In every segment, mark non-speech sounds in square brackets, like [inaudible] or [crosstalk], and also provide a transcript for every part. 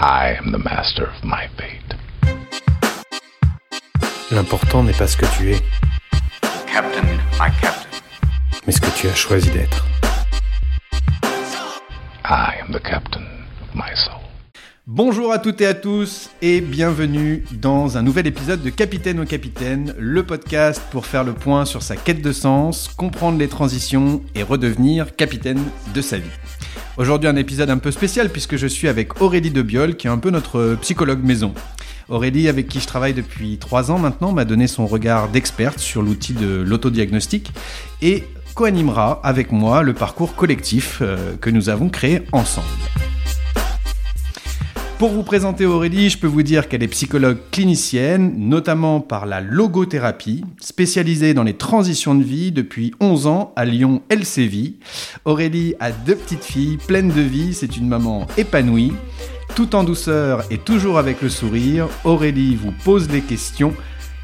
I am the master of my fate. L'important n'est pas ce que tu es, Captain, my captain. mais ce que tu as choisi d'être. I am the captain of my soul. Bonjour à toutes et à tous et bienvenue dans un nouvel épisode de Capitaine au Capitaine, le podcast pour faire le point sur sa quête de sens, comprendre les transitions et redevenir capitaine de sa vie. Aujourd'hui un épisode un peu spécial puisque je suis avec Aurélie Debiol qui est un peu notre psychologue maison. Aurélie, avec qui je travaille depuis trois ans maintenant, m'a donné son regard d'experte sur l'outil de l'autodiagnostic et co-animera avec moi le parcours collectif euh, que nous avons créé ensemble. Pour vous présenter Aurélie, je peux vous dire qu'elle est psychologue clinicienne, notamment par la logothérapie, spécialisée dans les transitions de vie depuis 11 ans à Lyon LCV. Aurélie a deux petites filles pleines de vie, c'est une maman épanouie. Tout en douceur et toujours avec le sourire, Aurélie vous pose les questions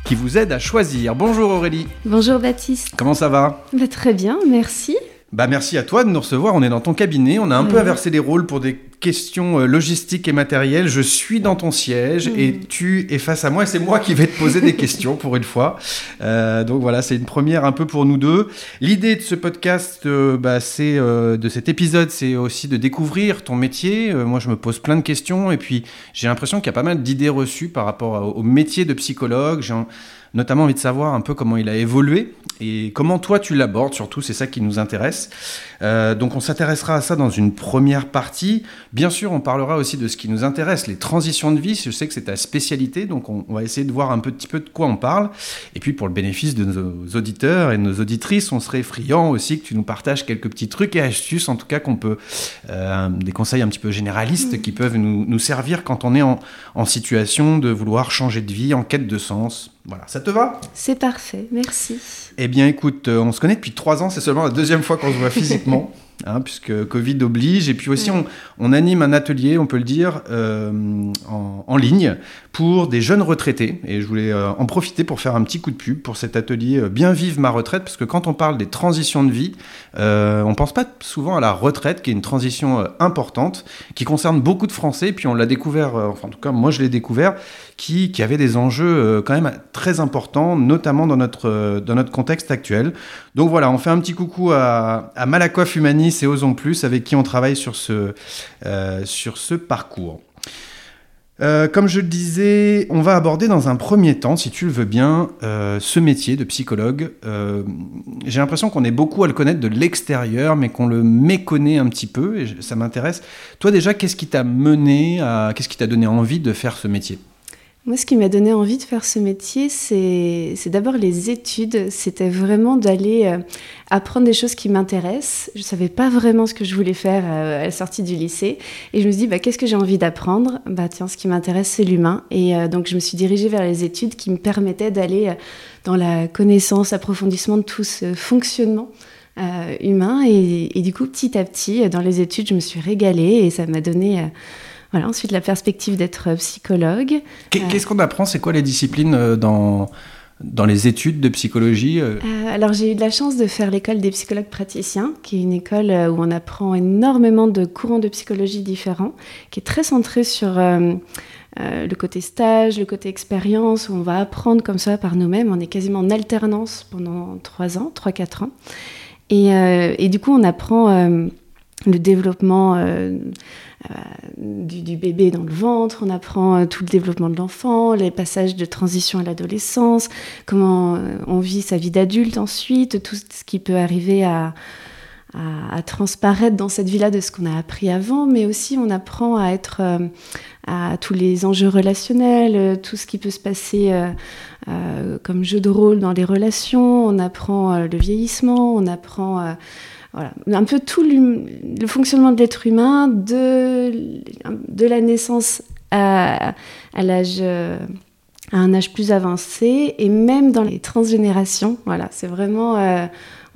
qui vous aident à choisir. Bonjour Aurélie, Bonjour Baptiste. comment ça va? Bah, très bien, merci. Bah merci à toi de nous recevoir, on est dans ton cabinet, on a un peu inversé les rôles pour des questions euh, logistiques et matérielles. Je suis dans ton siège et tu es face à moi et c'est moi qui vais te poser des questions pour une fois. Euh, donc voilà, c'est une première un peu pour nous deux. L'idée de ce podcast, euh, bah, c'est euh, de cet épisode, c'est aussi de découvrir ton métier. Moi, je me pose plein de questions et puis j'ai l'impression qu'il y a pas mal d'idées reçues par rapport au métier de psychologue. J'ai notamment envie de savoir un peu comment il a évolué et comment toi tu l'abordes surtout, c'est ça qui nous intéresse. Euh, donc on s'intéressera à ça dans une première partie. Bien sûr, on parlera aussi de ce qui nous intéresse, les transitions de vie. Je sais que c'est ta spécialité, donc on, va essayer de voir un petit peu de quoi on parle. Et puis pour le bénéfice de nos auditeurs et de nos auditrices, on serait friand aussi que tu nous partages quelques petits trucs et astuces, en tout cas qu'on peut, euh, des conseils un petit peu généralistes qui peuvent nous, nous servir quand on est en, en situation de vouloir changer de vie, en quête de sens. Voilà, ça te va? C'est parfait, merci. Eh bien, écoute, euh, on se connaît depuis trois ans, c'est seulement la deuxième fois qu'on se voit physiquement, [laughs] hein, puisque Covid oblige. Et puis aussi, on, on anime un atelier, on peut le dire, euh, en, en ligne pour des jeunes retraités. Et je voulais euh, en profiter pour faire un petit coup de pub pour cet atelier euh, Bien vivre ma retraite, parce que quand on parle des transitions de vie, on pense pas souvent à la retraite, qui est une transition importante, qui concerne beaucoup de Français. Puis on l'a découvert, enfin en tout cas moi je l'ai découvert, qui, qui avait des enjeux quand même très importants, notamment dans notre, dans notre contexte actuel. Donc voilà, on fait un petit coucou à, Malakoff Humanis et Osons Plus, avec qui on travaille sur ce, euh, parcours. Euh, comme je le disais, on va aborder dans un premier temps, si tu le veux bien, euh, ce métier de psychologue. J'ai l'impression qu'on est beaucoup à le connaître de l'extérieur, mais qu'on le méconnaît un petit peu, et ça m'intéresse. Toi déjà, qu'est-ce qui t'a mené qu'est-ce qui t'a donné envie de faire ce métier? Moi, ce qui m'a donné envie de faire ce métier, c'est d'abord les études. C'était vraiment d'aller euh, apprendre des choses qui m'intéressent. Je ne savais pas vraiment ce que je voulais faire euh, à la sortie du lycée. Et je me suis dit, bah, qu'est-ce que j'ai envie d'apprendre? Bah tiens, ce qui m'intéresse, c'est l'humain. Et euh, donc, je me suis dirigée vers les études qui me permettaient d'aller dans la connaissance, l'approfondissement de tout ce fonctionnement humain. Et, du coup, petit à petit, dans les études, je me suis régalée et ça m'a donné... voilà, ensuite la perspective d'être euh, psychologue. Euh. Qu'est-ce qu'on apprend? C'est quoi les disciplines euh, dans, dans les études de psychologie euh? Alors j'ai eu de la chance de faire l'école des psychologues praticiens, qui est une école où on apprend énormément de courants de psychologie différents, qui est très centrée sur euh, euh, le côté stage, le côté expérience, où on va apprendre comme ça par nous-mêmes. On est quasiment en alternance pendant trois ans, trois quatre ans. Et, et du coup, on apprend le développement euh, euh, du, bébé dans le ventre, on apprend euh, tout le développement de l'enfant, les passages de transition à l'adolescence, comment on vit sa vie d'adulte ensuite, tout ce qui peut arriver à, transparaître dans cette vie-là de ce qu'on a appris avant, mais aussi on apprend à être à tous les enjeux relationnels, tout ce qui peut se passer comme jeu de rôle dans les relations, on apprend le vieillissement, on apprend voilà, un peu tout le fonctionnement de l'être humain de, la naissance euh, à un âge plus avancé et même dans les transgénérations. Voilà, c'est vraiment euh,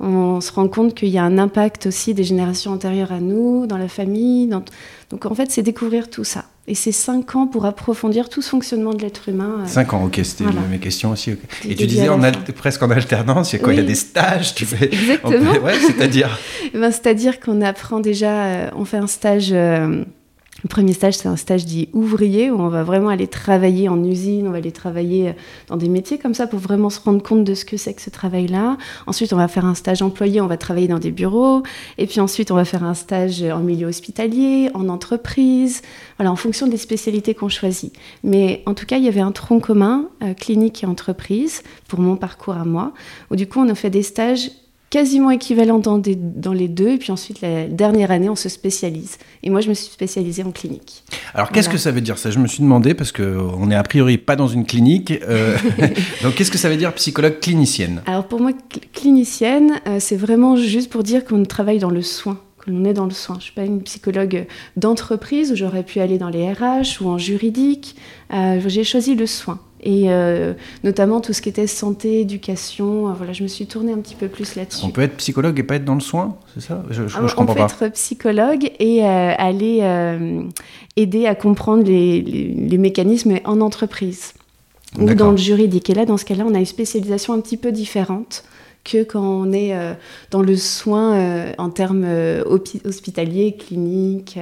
on se rend compte qu'il y a un impact aussi des générations antérieures à nous, dans la famille. Donc en fait, c'est découvrir tout ça. Et c'est cinq ans pour approfondir tout ce fonctionnement de l'être humain. euh, Cinq ans, ok, c'était Voilà. une de mes questions aussi. Et tu disais en presque en alternance, il y a y des stages, tu fais. Exactement. Ouais, c'est-à-dire. [laughs] Eh ben, C'est-à-dire qu'on apprend déjà, euh, on fait un stage euh, Le premier stage, c'est un stage dit ouvrier, où on va vraiment aller travailler en usine, on va aller travailler dans des métiers comme ça pour vraiment se rendre compte de ce que c'est que ce travail-là. Ensuite, on va faire un stage employé, on va travailler dans des bureaux. Et puis ensuite, on va faire un stage en milieu hospitalier, en entreprise, voilà, en fonction des spécialités qu'on choisit. Mais en tout cas, il y avait un tronc commun, euh, clinique et entreprise, pour mon parcours à moi, où du coup, on a fait des stages quasiment équivalent dans, dans, les deux. Et puis ensuite, la dernière année, on se spécialise. Et moi, je me suis spécialisée en clinique. Alors, qu'est-ce que ça veut dire ça? Je me suis demandé, parce qu'on n'est a priori pas dans une clinique. Euh, [laughs] donc, qu'est-ce que ça veut dire psychologue clinicienne? Alors, pour moi, clinicienne, euh, c'est vraiment juste pour dire qu'on travaille dans le soin. qu'on est dans le soin. Je ne suis pas une psychologue d'entreprise où j'aurais pu aller dans les RH ou en juridique. Euh, j'ai choisi le soin et euh, notamment tout ce qui était santé, éducation. Euh, voilà, je me suis tournée un petit peu plus là-dessus. On peut être psychologue et pas être dans le soin, c'est ça? Je, je, comprends pas. On peut être psychologue et euh, aller aider à comprendre les, les, mécanismes en entreprise ou dans le juridique. Et là, dans ce cas-là, on a une spécialisation un petit peu différente que quand on est dans le soin en termes hospitaliers, cliniques.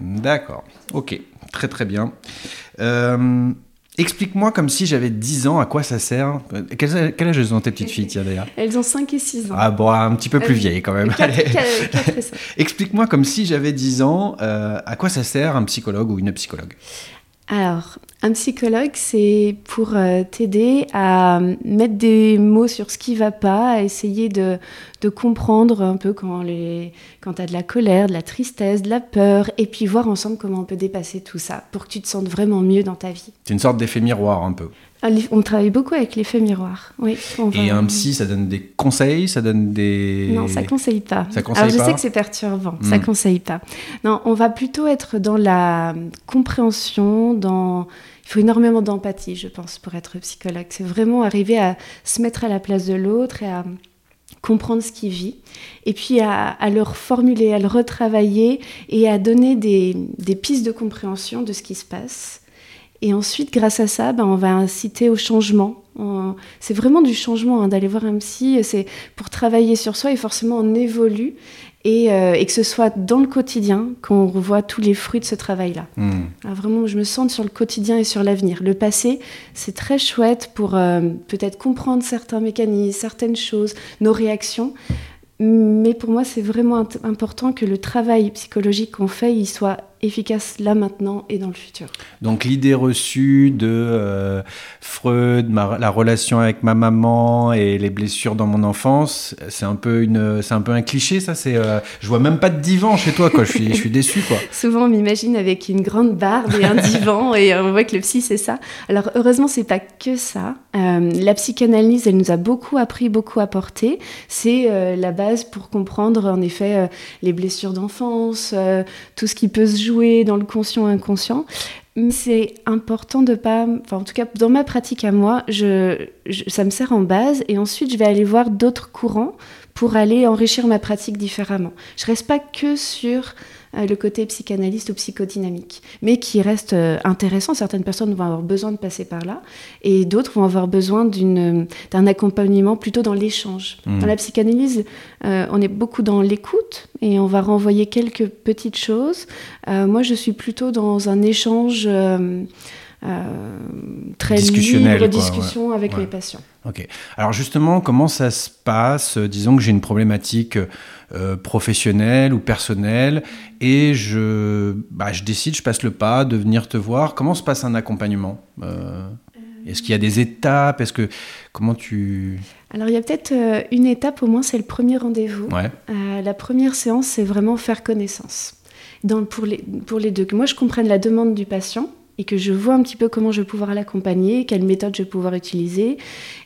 D'accord, ok, très très bien. Explique-moi comme si j'avais 10 ans, à quoi ça sert Quel, âge elles ont tes petites filles, tiens d'ailleurs Elles ont 5 et 6 ans. Ah bon, un petit peu plus vieilles quand même. [laughs] Explique-moi comme si j'avais 10 ans, euh, à quoi ça sert un psychologue ou une psychologue? Alors, un psychologue, c'est pour euh, t'aider à mettre des mots sur ce qui va pas, à essayer de, comprendre un peu quand, les, quand tu as de la colère, de la tristesse, de la peur, et puis voir ensemble comment on peut dépasser tout ça pour que tu te sentes vraiment mieux dans ta vie. C'est une sorte d'effet miroir un peu. On travaille beaucoup avec l'effet miroir. Oui, Et un psy, ça donne des conseils, ça donne des. Non, ça conseille pas. Ça conseille Alors je sais que c'est perturbant, ça hmm. conseille pas. Non, on va plutôt être dans la compréhension, dans. Il faut énormément d'empathie, je pense, pour être psychologue. C'est vraiment arriver à se mettre à la place de l'autre et à comprendre ce qu'il vit, et puis à, à, le reformuler, à le retravailler et à donner des, pistes de compréhension de ce qui se passe et ensuite, grâce à ça, ben, on va inciter au changement. C'est vraiment du changement hein, d'aller voir un psy. C'est pour travailler sur soi et forcément on évolue et, euh, et que ce soit dans le quotidien qu'on revoit tous les fruits de ce travail-là. Hmm. Vraiment, je me sens sur le quotidien et sur l'avenir. Le passé, c'est très chouette pour euh, peut-être comprendre certains mécanismes, certaines choses, nos réactions. Mais pour moi, c'est vraiment important que le travail psychologique qu'on fait, il soit efficace là maintenant et dans le futur. Donc l'idée reçue de euh, Freud, la relation avec ma maman et les blessures dans mon enfance, c'est un peu une, c'est un peu un cliché ça. C'est, euh, je vois même pas de divan chez toi quoi. Je suis, je suis déçu quoi. [laughs] Souvent on m'imagine avec une grande barbe et un divan et on voit que le psy c'est ça. Alors heureusement c'est pas que ça. Euh, la psychanalyse elle nous a beaucoup appris, beaucoup apporté. C'est la base pour comprendre en effet les blessures d'enfance, tout ce qui peut se jouer jouer dans le conscient inconscient. C'est important de pas, enfin en tout cas dans ma pratique à moi, je, ça me sert en base et ensuite je vais aller voir d'autres courants pour aller enrichir ma pratique différemment. Je reste pas que sur le côté psychanalyste ou psychodynamique, mais qui reste euh, intéressant. Certaines personnes vont avoir besoin de passer par là, et d'autres vont avoir besoin d'un accompagnement plutôt dans l'échange. Mmh. Dans la psychanalyse, euh, on est beaucoup dans l'écoute, et on va renvoyer quelques petites choses. moi, je suis plutôt dans un échange euh, très libre discussion avec les patients. Ok. Alors justement, comment ça se passe? Disons que j'ai une problématique euh, professionnelle ou personnelle et je, bah, je décide, je passe le pas de venir te voir. Comment se passe un accompagnement euh, Est-ce qu'il y a des étapes Est-ce que comment tu alors il y a peut-être une étape au moins, c'est le premier rendez-vous. Ouais. la première séance, c'est vraiment faire connaissance. Dans, pour, les, pour les deux, que moi je comprenne la demande du patient, et que je vois un petit peu comment je vais pouvoir l'accompagner, quelle méthode je vais pouvoir utiliser.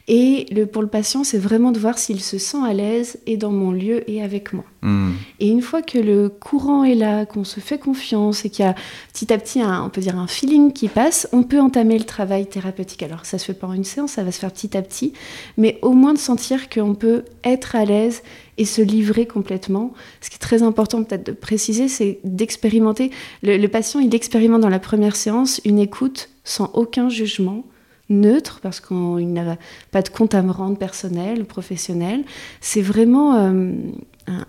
Et le, pour le patient, c'est vraiment de voir s'il se sent à l'aise et dans mon lieu et avec moi. Hmm. Et une fois que le courant est là, qu'on se fait confiance et qu'il y a petit à petit, un, on peut dire un feeling qui passe, on peut entamer le travail thérapeutique. Alors ça se fait pas en une séance, ça va se faire petit à petit, mais au moins de sentir qu'on peut être à l'aise et se livrer complètement. Ce qui est très important peut-être de préciser, c'est d'expérimenter. Le, patient, il expérimente dans la première séance une écoute sans aucun jugement, neutre parce qu'il n'a pas de compte à me rendre personnel ou professionnel. C'est vraiment euh,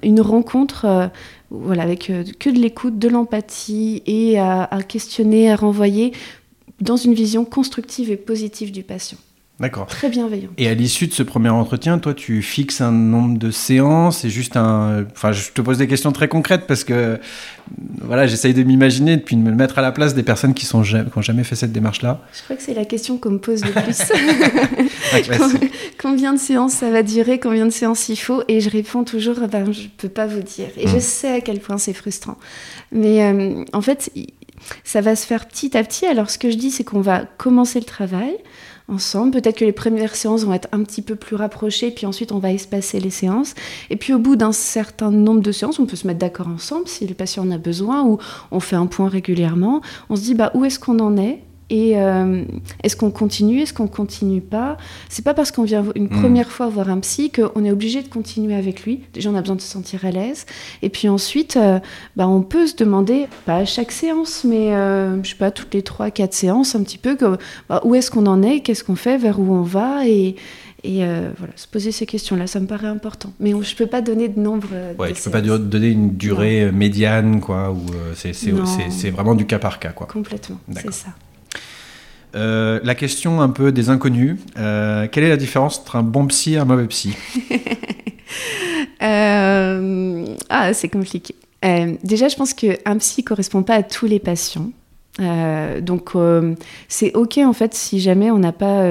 une rencontre euh, avec euh, que de l'écoute, de l'empathie et à questionner, à renvoyer dans une vision constructive et positive du patient. D'accord. Très bienveillant. Et à l'issue de ce premier entretien, toi, tu fixes un nombre de séances C'est juste un. Enfin, je te pose des questions très concrètes parce que, voilà, j'essaye de m'imaginer, puis de me mettre à la place des personnes qui n'ont jamais, jamais fait cette démarche-là. Je crois que c'est la question qu'on me pose le plus. [laughs] [laughs] Ouais, c'est- combien de séances ça va durer Combien de séances il faut Et je réponds toujours, ah ben, je ne peux pas vous dire. Et je Mm. sais à quel point c'est frustrant. Mais euh, en fait, ça va se faire petit à petit. Alors, ce que je dis, c'est qu'on va commencer le travail ensemble. Peut-être que les premières séances vont être un petit peu plus rapprochées, puis ensuite on va espacer les séances. Et puis au bout d'un certain nombre de séances, on peut se mettre d'accord ensemble si le patient en a besoin, ou on fait un point régulièrement. On se dit bah, où est-ce qu'on en est? Et euh, est-ce qu'on continue, est-ce qu'on continue pas? C'est pas parce qu'on vient une Mm. première fois voir un psy qu'on est obligé de continuer avec lui. Déjà, on a besoin de se sentir à l'aise. Et puis ensuite, euh, bah, on peut se demander, pas à chaque séance, mais euh, je sais pas, toutes les 3-4 séances, un petit peu, que, bah, où est-ce qu'on en est, qu'est-ce qu'on fait, vers où on va, et, et euh, voilà, se poser ces questions-là, ça me paraît important. Mais je peux pas donner de nombre. Ouais, tu peux pas donner une durée médiane, quoi, ou c'est c'est- Non. c'est- c'est vraiment du cas par cas, quoi. Complètement, c'est ça. Euh, la question un peu des inconnus, euh, quelle est la différence entre un bon psy et un mauvais psy [laughs] Euh, Ah, c'est compliqué. Déjà, je pense qu'un psy correspond pas à tous les patients. Donc, c'est ok en fait si jamais on n'a pas,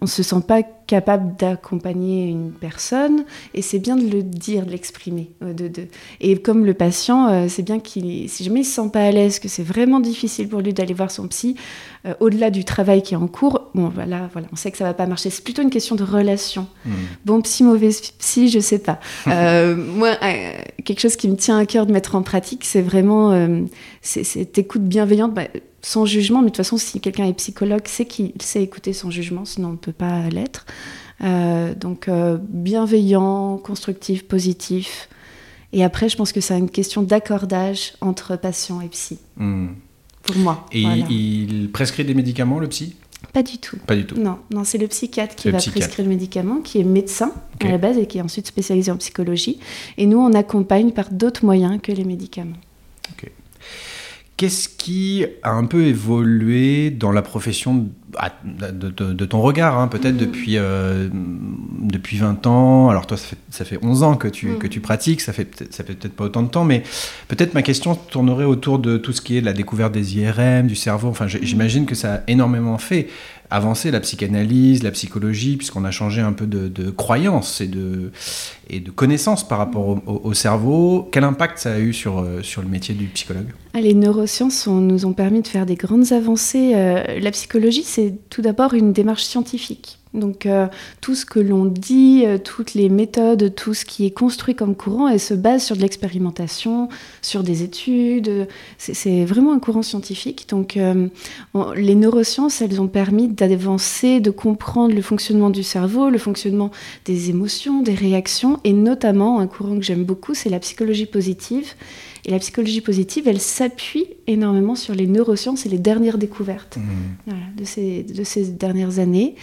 on se sent pas capable d'accompagner une personne, et c'est bien de le dire, de l'exprimer. euh, de, de- Et comme le patient, euh, c'est bien qu'il, si jamais il se sent pas à l'aise, que c'est vraiment difficile pour lui d'aller voir son psy, euh, au-delà du travail qui est en cours, bon voilà, voilà, on sait que ça va pas marcher. C'est plutôt une question de relation. Hmm. Bon psy, mauvais psy, je sais pas. [laughs] Euh, moi, euh, quelque chose qui me tient à cœur de mettre en pratique, c'est vraiment c'est- cette écoute bienveillante, bah, sans jugement. Mais de toute façon, si quelqu'un est psychologue, c'est qu'il sait écouter sans jugement, sinon on ne peut pas l'être. Euh, donc euh, bienveillant, constructif, positif. Et après, je pense que c'est une question d'accordage entre patient et psy, Hmm. pour moi. Et Voilà. il prescrit des médicaments, le psy? Pas du tout. Pas du tout. Non, non c'est le psychiatre qui le va psychiatre. prescrire le médicament, qui est médecin à la base et qui est ensuite spécialisé en psychologie. Et nous, on accompagne par d'autres moyens que les médicaments. Qu'est-ce qui a un peu évolué dans la profession de, de- de ton regard, hein, peut-être Mhm. depuis, euh, depuis 20 ans? Alors toi, ça fait, ça fait 11 ans que tu, Mhm. que tu pratiques, ça fait, ça fait peut-être pas autant de temps, mais peut-être ma question tournerait autour de tout ce qui est la découverte des IRM, du cerveau. Enfin, Mhm. j'imagine que ça a énormément fait avancer la psychanalyse, la psychologie, puisqu'on a changé un peu de, de croyances et de, et de connaissances par rapport au, au- au cerveau. Quel impact ça a eu sur, euh, sur le métier du psychologue? Les neurosciences nous ont permis de faire des grandes avancées. Euh, la psychologie, c'est tout d'abord une démarche scientifique. Donc euh, tout ce que l'on dit, euh, toutes les méthodes, tout ce qui est construit comme courant, elle se base sur de l'expérimentation, sur des études. C'est vraiment un courant scientifique. Donc on- les neurosciences, elles ont permis d'avancer, de comprendre le fonctionnement du cerveau, le fonctionnement des émotions, des réactions, et notamment un courant que j'aime beaucoup, c'est la psychologie positive. Et la psychologie positive, elle s'appuie énormément sur les neurosciences et les dernières découvertes voilà, de, ces, de ces dernières années.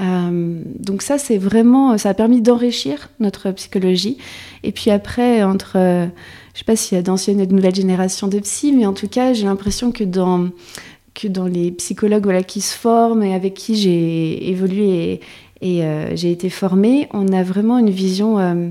Euh, donc ça, c'est vraiment, ça a permis d'enrichir notre psychologie. Et puis après, entre, euh, je sais pas s'il y a d'anciennes et de nouvelles générations de psy, mais en tout cas, j'ai l'impression que dans que dans les psychologues voilà, qui se forment et avec qui j'ai évolué et, et, euh, j'ai été formée, on a vraiment une vision, euh,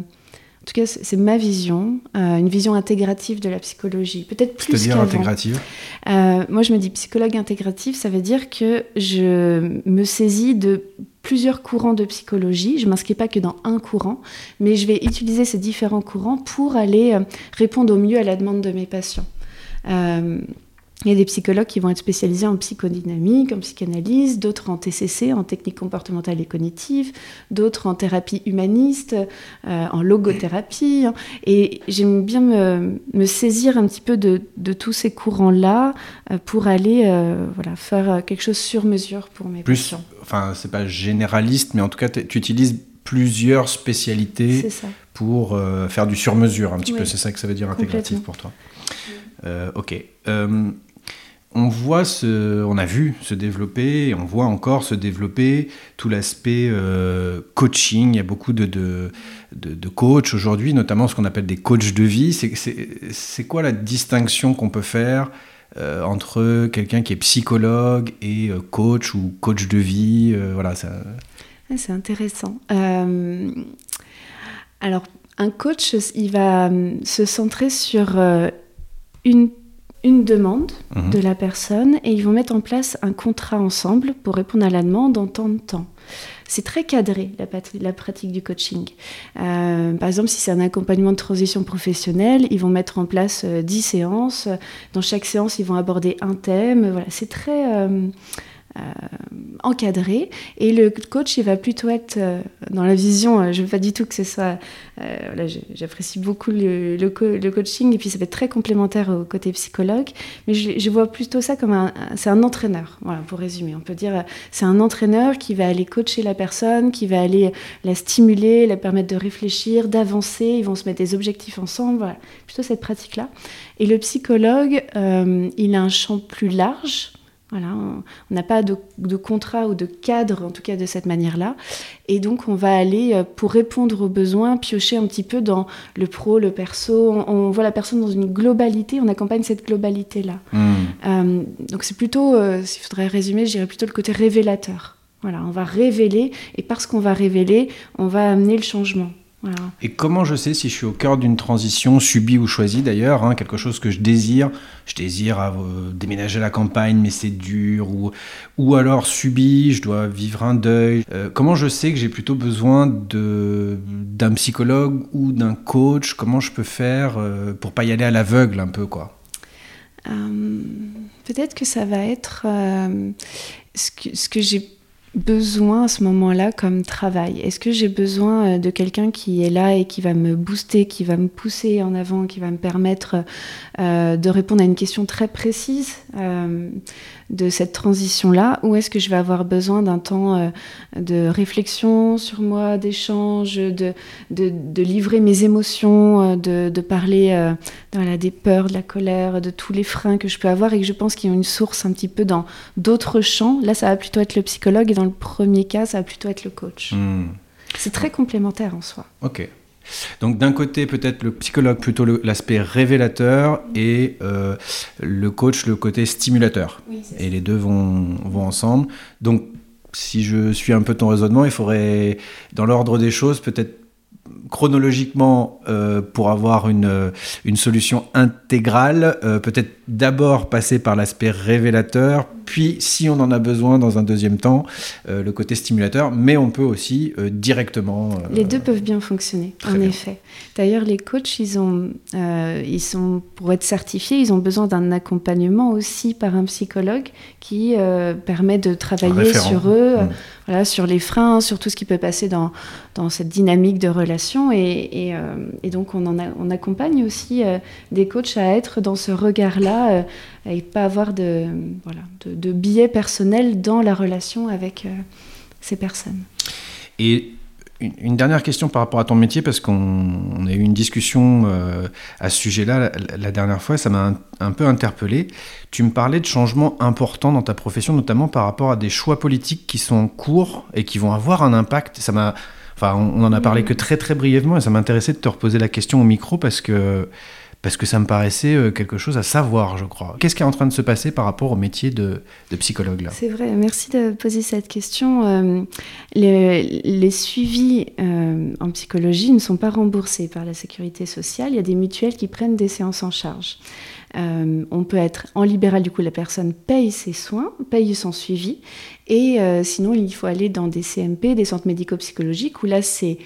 tout cas c'est ma vision, euh, une vision intégrative de la psychologie. Peut-être plus C'est-à-dire intégrative Euh, moi, je me dis psychologue intégratif, ça veut dire que je me saisis de plusieurs courants de psychologie. Je ne m'inscris pas que dans un courant, mais je vais utiliser ces différents courants pour aller euh, répondre au mieux à la demande de mes patients. Euh, il y a des psychologues qui vont être spécialisés en psychodynamique, en psychanalyse, d'autres en TCC, en technique comportementale et cognitive, d'autres en thérapie humaniste, euh, en logothérapie. hein. Et j'aime bien me, me saisir un petit peu de, de tous ces courants-là euh, pour aller euh, voilà, faire quelque chose sur mesure pour mes plus, patients. enfin, c'est pas généraliste, mais en tout cas, tu utilises plusieurs spécialités pour faire du sur-mesure, un petit Oui. peu. C'est ça que ça veut dire intégratif pour toi. Ok. On voit ce, on a vu se développer, et on voit encore se développer tout l'aspect euh, coaching. Il y a beaucoup de, de, de, coachs aujourd'hui, notamment ce qu'on appelle des coachs de vie. C'est- quoi la distinction qu'on peut faire euh, entre quelqu'un qui est psychologue et euh, coach ou coach de vie Voilà, ça. Ah, c'est intéressant. Alors, un coach, il va se centrer sur une, une demande Mhm. de la personne et ils vont mettre en place un contrat ensemble pour répondre à la demande en temps de temps. C'est très cadré, la, pratique du coaching. Euh, par exemple, si c'est un accompagnement de transition professionnelle, ils vont mettre en place euh, 10 séances. Dans chaque séance, ils vont aborder un thème. Voilà, c'est très euh, encadré. Et le coach, il va plutôt être euh, dans la vision, euh, je ne veux pas du tout que ce soit... euh, voilà, J'apprécie beaucoup le, le co- le coaching et puis ça va être très complémentaire au côté psychologue. Mais je, vois plutôt ça comme un... C'est un entraîneur, voilà, pour résumer. On peut dire euh, c'est un entraîneur qui va aller coacher la personne, qui va aller la stimuler, la permettre de réfléchir, d'avancer. Ils vont se mettre des objectifs ensemble. Plutôt cette pratique-là. Et le psychologue, euh, il a un champ plus large. Voilà, on n'a pas de, de contrat ou de cadre, en tout cas de cette manière-là. Et donc, on va aller, euh, pour répondre aux besoins, piocher un petit peu dans le pro, le perso. On, on voit la personne dans une globalité, on accompagne cette globalité-là. Hmm. Euh, donc, c'est plutôt, euh, s'il faudrait résumer, je dirais plutôt le côté révélateur. Voilà, on va révéler, et parce qu'on va révéler, on va amener le changement. Voilà. Et comment je sais si je suis au cœur d'une transition subie ou choisie d'ailleurs, hein, quelque chose que je désire, je désire euh, déménager à la campagne mais c'est dur, ou, ou alors subi, je dois vivre un deuil. Euh, comment je sais que j'ai plutôt besoin d'un psychologue ou d'un coach? Comment je peux faire euh, pour pas y aller à l'aveugle un peu quoi? Euh, Peut-être que ça va être ce que, ce que j'ai besoin à ce moment-là comme travail? Est-ce que j'ai besoin euh, de quelqu'un qui est là et qui va me booster, qui va me pousser en avant, qui va me permettre euh, de répondre à une question très précise euh, de cette transition-là? Ou est-ce que je vais avoir besoin d'un temps de réflexion sur moi, d'échange, de, de, livrer mes émotions, de, de parler des peurs, de la colère, de tous les freins que je peux avoir et que je pense qu'ils ont une source un petit peu dans d'autres champs? Là, ça va plutôt être le psychologue et dans le premier cas, ça va plutôt être le coach. Hmm. C'est très complémentaire en soi. Ok. Donc d'un côté peut-être le psychologue plutôt l'aspect révélateur et euh, le coach le côté stimulateur. Et les deux vont, vont ensemble. Donc si je suis un peu ton raisonnement, il faudrait dans l'ordre des choses peut-être chronologiquement euh, pour avoir une, euh, une solution intégrale, euh, peut-être d'abord passer par l'aspect révélateur, puis si on en a besoin dans un deuxième temps, euh, le côté stimulateur, mais on peut aussi euh, directement... euh, Les deux peuvent bien fonctionner, Très en bien. effet. D'ailleurs, les coachs, ils ont, ils sont, pour être certifiés, ils ont besoin d'un accompagnement aussi par un psychologue qui permet de travailler sur eux, Mm. voilà, sur les freins, sur tout ce qui peut passer dans, dans cette dynamique de relation. Et, et, et donc, on, en a- on accompagne aussi des coachs à être dans ce regard-là euh, et pas avoir de, voilà, de, de biais personnels dans la relation avec euh, ces personnes. Et une, dernière question par rapport à ton métier, parce qu'on on a eu une discussion euh, à ce sujet-là la, la dernière fois, ça m'a un, un peu interpellé. Tu me parlais de changements importants dans ta profession, notamment par rapport à des choix politiques qui sont en cours et qui vont avoir un impact. Ça m'a, enfin, on, on en a parlé que très très brièvement et ça m'intéressait de te reposer la question au micro parce que parce que ça me paraissait euh, quelque chose à savoir, je crois. Qu'est-ce qui est en train de se passer par rapport au métier de, psychologue C'est vrai, merci de poser cette question. Euh, les, suivis euh, en psychologie ne sont pas remboursés par la sécurité sociale. Il y a des mutuelles qui prennent des séances en charge. On peut être en libéral, du coup, la personne paye ses soins, paye son suivi. Et sinon, il faut aller dans des CMP, des centres médico-psychologiques, où là, c'est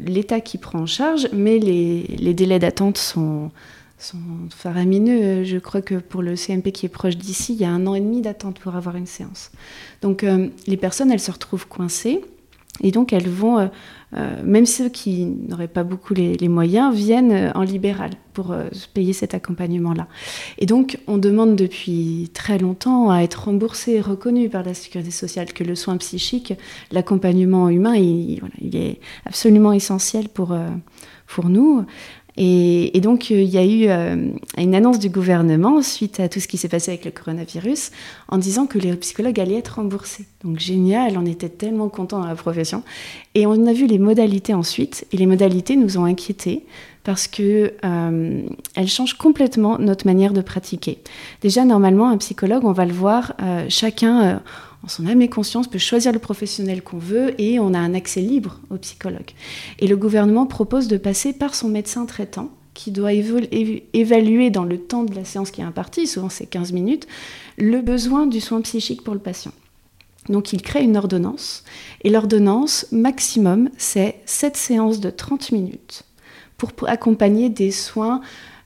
l'État qui prend en charge, mais les, les délais d'attente sont, sont faramineux. Je crois que pour le CMP qui est proche d'ici, il y a un an et demi d'attente pour avoir une séance. Donc euh, les personnes, elles se retrouvent coincées. Et donc elles vont, euh, euh, même ceux qui n'auraient pas beaucoup les, moyens, viennent euh, en libéral pour payer cet accompagnement-là. Et donc on demande depuis très longtemps à être remboursé et reconnu par la sécurité sociale que le soin psychique, l'accompagnement humain, il, il est absolument essentiel pour, pour nous. Et, donc, il y a eu une annonce du gouvernement suite à tout ce qui s'est passé avec le coronavirus en disant que les psychologues allaient être remboursés. Donc, génial, on était tellement contents dans la profession. Et on a vu les modalités ensuite, et les modalités nous ont inquiétés parce que euh, elle change complètement notre manière de pratiquer. Déjà, normalement, un psychologue, on va le voir, euh, chacun, euh, en son âme et conscience, peut choisir le professionnel qu'on veut et on a un accès libre au psychologue. Et le gouvernement propose de passer par son médecin traitant qui doit évaluer dans le temps de la séance qui est impartie, souvent c'est 15 minutes, le besoin du soin psychique pour le patient. Donc il crée une ordonnance, et l'ordonnance maximum, c'est 7 séances de 30 minutes pour, accompagner des soins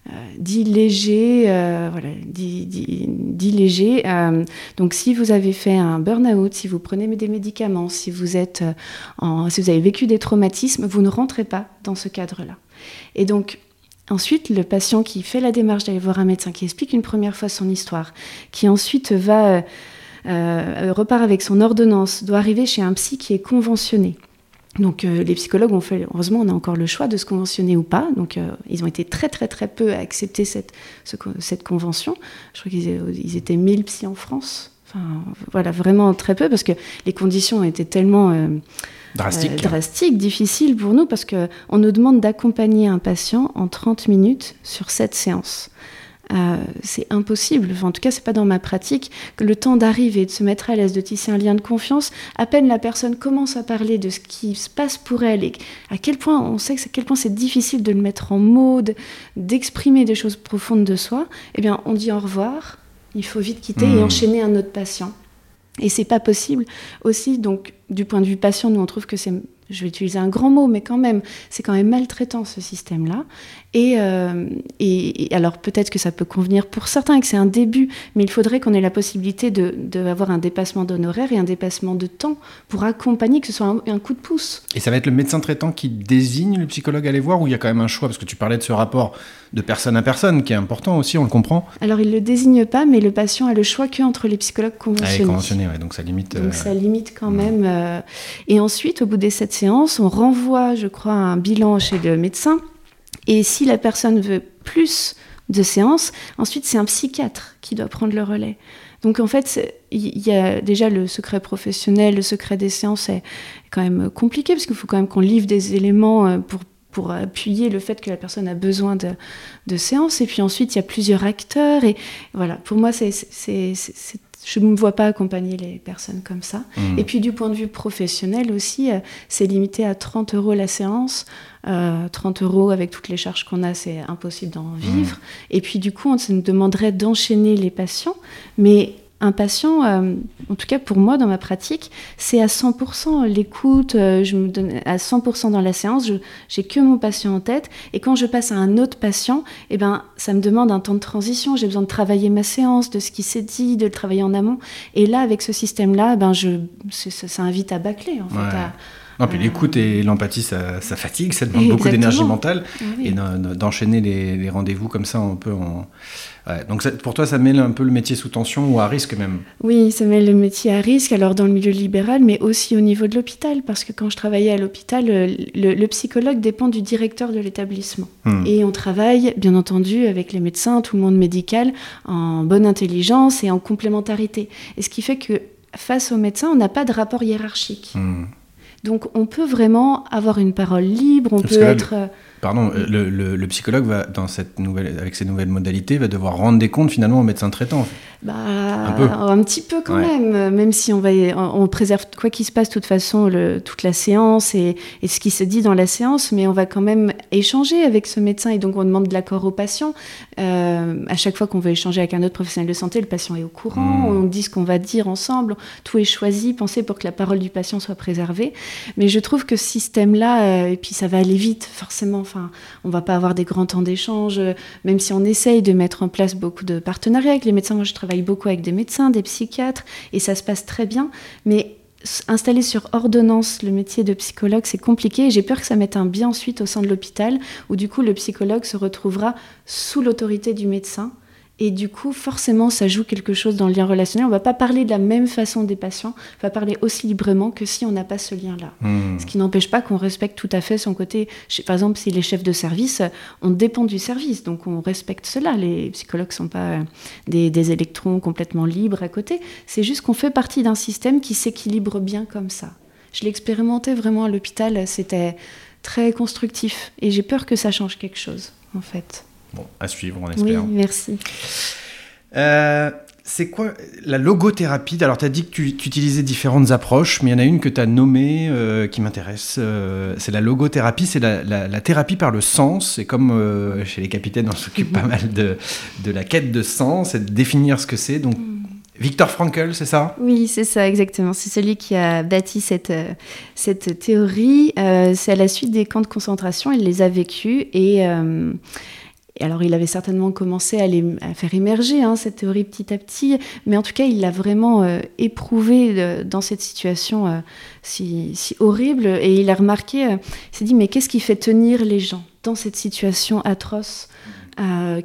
euh, dits légers, euh, voilà. Euh, donc, si vous avez fait un burn-out, si vous prenez des médicaments, si vous êtes, si vous avez vécu des traumatismes, vous ne rentrez pas dans ce cadre-là. Et donc, Ensuite, le patient qui fait la démarche d'aller voir un médecin, qui explique une première fois son histoire, qui ensuite va repart avec son ordonnance, doit arriver chez un psy qui est conventionné. Donc euh, les psychologues ont fait, heureusement on a encore le choix de se conventionner ou pas, donc euh, ils ont été très très très peu à accepter cette, cette convention. Je crois qu'ils étaient 1000 psy en France, enfin voilà vraiment très peu parce que les conditions étaient tellement euh, drastiques. drastiques, difficiles pour nous parce qu'on nous demande d'accompagner un patient en 30 minutes sur cette séance. Euh, c'est impossible. en tout cas, c'est pas dans ma pratique que le temps d'arriver, de se mettre à l'aise, de tisser un lien de confiance, à peine la personne commence à parler de ce qui se passe pour elle et à quel point on sait que à quel point c'est difficile de le mettre en mots, d'exprimer des choses profondes de soi. Eh bien, on dit au revoir. Il faut vite quitter et hmm. enchaîner un autre patient. Et c'est pas possible aussi. Donc, du point de vue patient, nous on trouve que c'est je vais utiliser un grand mot, mais quand même, c'est quand même maltraitant ce système-là. Euh, et, et, alors peut-être que ça peut convenir pour certains et que c'est un début, mais il faudrait qu'on ait la possibilité d'avoir de, un dépassement d'honoraires et un dépassement de temps pour accompagner, que ce soit un, coup de pouce. Et ça va être le médecin traitant qui désigne le psychologue à aller voir ou il y a quand même un choix? Parce que tu parlais de ce rapport de personne à personne qui est important aussi, on le comprend. Alors il ne le désigne pas, mais le patient a le choix qu'entre les psychologues conventionnés. Ah, conventionnés, donc ça limite. Donc ça limite quand même. Euh, et ensuite, au bout des sept séances, on renvoie, je crois, un bilan chez le médecin. Et si la personne veut plus de séances, ensuite c'est un psychiatre qui doit prendre le relais. Donc en fait, il y a déjà le secret professionnel, le secret des séances est quand même compliqué parce qu'il faut quand même qu'on livre des éléments euh, pour, pour appuyer le fait que la personne a besoin de, de séances. Et puis ensuite, il y a plusieurs acteurs. Et voilà, pour moi, c'est je ne me vois pas accompagner les personnes comme ça. Mmh. Et puis du point de vue professionnel aussi, euh, c'est limité à 30 euros la séance. 30 euh, euros avec toutes les charges qu'on a, c'est impossible d'en vivre. Mmh. Et puis du coup, on se demanderait d'enchaîner les patients. Mais un patient, euh, en tout cas pour moi dans ma pratique, c'est à 100% l'écoute, euh, je me donne à 100% dans la séance, j'ai que mon patient en tête et quand je passe à un autre patient, eh ben ça me demande un temps de transition, j'ai besoin de travailler ma séance, de ce qui s'est dit, de le travailler en amont et là avec ce système là, ben je ça, invite à bâcler en fait non, puis l'écoute et l'empathie, ça, fatigue, ça demande beaucoup d'énergie mentale. Et d'enchaîner les, rendez-vous comme ça, on peut en... Donc pour toi, ça met un peu le métier sous tension ou à risque même Oui, ça met le métier à risque, alors dans le milieu libéral, mais aussi au niveau de l'hôpital, parce que quand je travaillais à l'hôpital, le, psychologue dépend du directeur de l'établissement. Hmm. Et on travaille, bien entendu, avec les médecins, tout le monde médical, en bonne intelligence et en complémentarité. Et ce qui fait que face aux médecins, on n'a pas de rapport hiérarchique. Hmm. Donc on peut vraiment avoir une parole libre, on peut être... Euh, Pardon, euh, le, psychologue va, dans cette nouvelle, avec ces nouvelles modalités, va devoir rendre des comptes finalement au médecin traitant. Bah, un, petit peu quand même, même si on va, on préserve quoi qu'il se passe de toute façon le, toute la séance et, et, ce qui se dit dans la séance, mais on va quand même échanger avec ce médecin et donc on demande de l'accord au patient. Euh, à chaque fois qu'on veut échanger avec un autre professionnel de santé, le patient est au courant, hmm. on dit ce qu'on va dire ensemble, tout est choisi, pensé pour que la parole du patient soit préservée. Mais je trouve que ce système-là, euh, et puis ça va aller vite forcément Enfin, on va pas avoir des grands temps d'échange, euh, même si on essaye de mettre en place beaucoup de partenariats avec les médecins. Moi, je travaille beaucoup avec des médecins, des psychiatres, et ça se passe très bien. Mais installer sur ordonnance le métier de psychologue, c'est compliqué. J'ai peur que ça mette un bien ensuite au sein de l'hôpital, où du coup le psychologue se retrouvera sous l'autorité du médecin Et du coup, forcément, ça joue quelque chose dans le lien relationnel. On ne va pas parler de la même façon des patients, on va parler aussi librement que si on n'a pas ce lien-là. Hmm. Ce qui n'empêche pas qu'on respecte tout à fait son côté. Par exemple, si les chefs de service, on dépend du service, donc on respecte cela. Les psychologues ne sont pas euh, des, des électrons complètement libres à côté. C'est juste qu'on fait partie d'un système qui s'équilibre bien comme ça. Je l'ai expérimenté vraiment à l'hôpital, c'était très constructif. Et j'ai peur que ça change quelque chose, en fait. Bon, à suivre, on Oui, espère. merci. Euh, c'est quoi la logothérapie? Alors, tu as dit que tu, tu utilisais différentes approches, mais il y en a une que tu as nommée euh, qui m'intéresse. euh, c'est la logothérapie, c'est la, la- la thérapie par le sens. Et comme euh, chez les capitaines, on s'occupe pas mal de, de la quête de sens et de définir ce que c'est. Donc, Victor Frankl, c'est ça? Oui, c'est ça, exactement. C'est celui qui a bâti cette, cette théorie. C'est à la suite des camps de concentration, il les a vécus et. Et alors, il avait certainement commencé à, les, faire émerger hein, cette théorie petit à petit, mais en tout cas, il l'a vraiment euh, éprouvé euh, dans cette situation euh, si, horrible. Et il a remarqué, euh, il s'est dit, mais qu'est-ce qui fait tenir les gens dans cette situation atroce?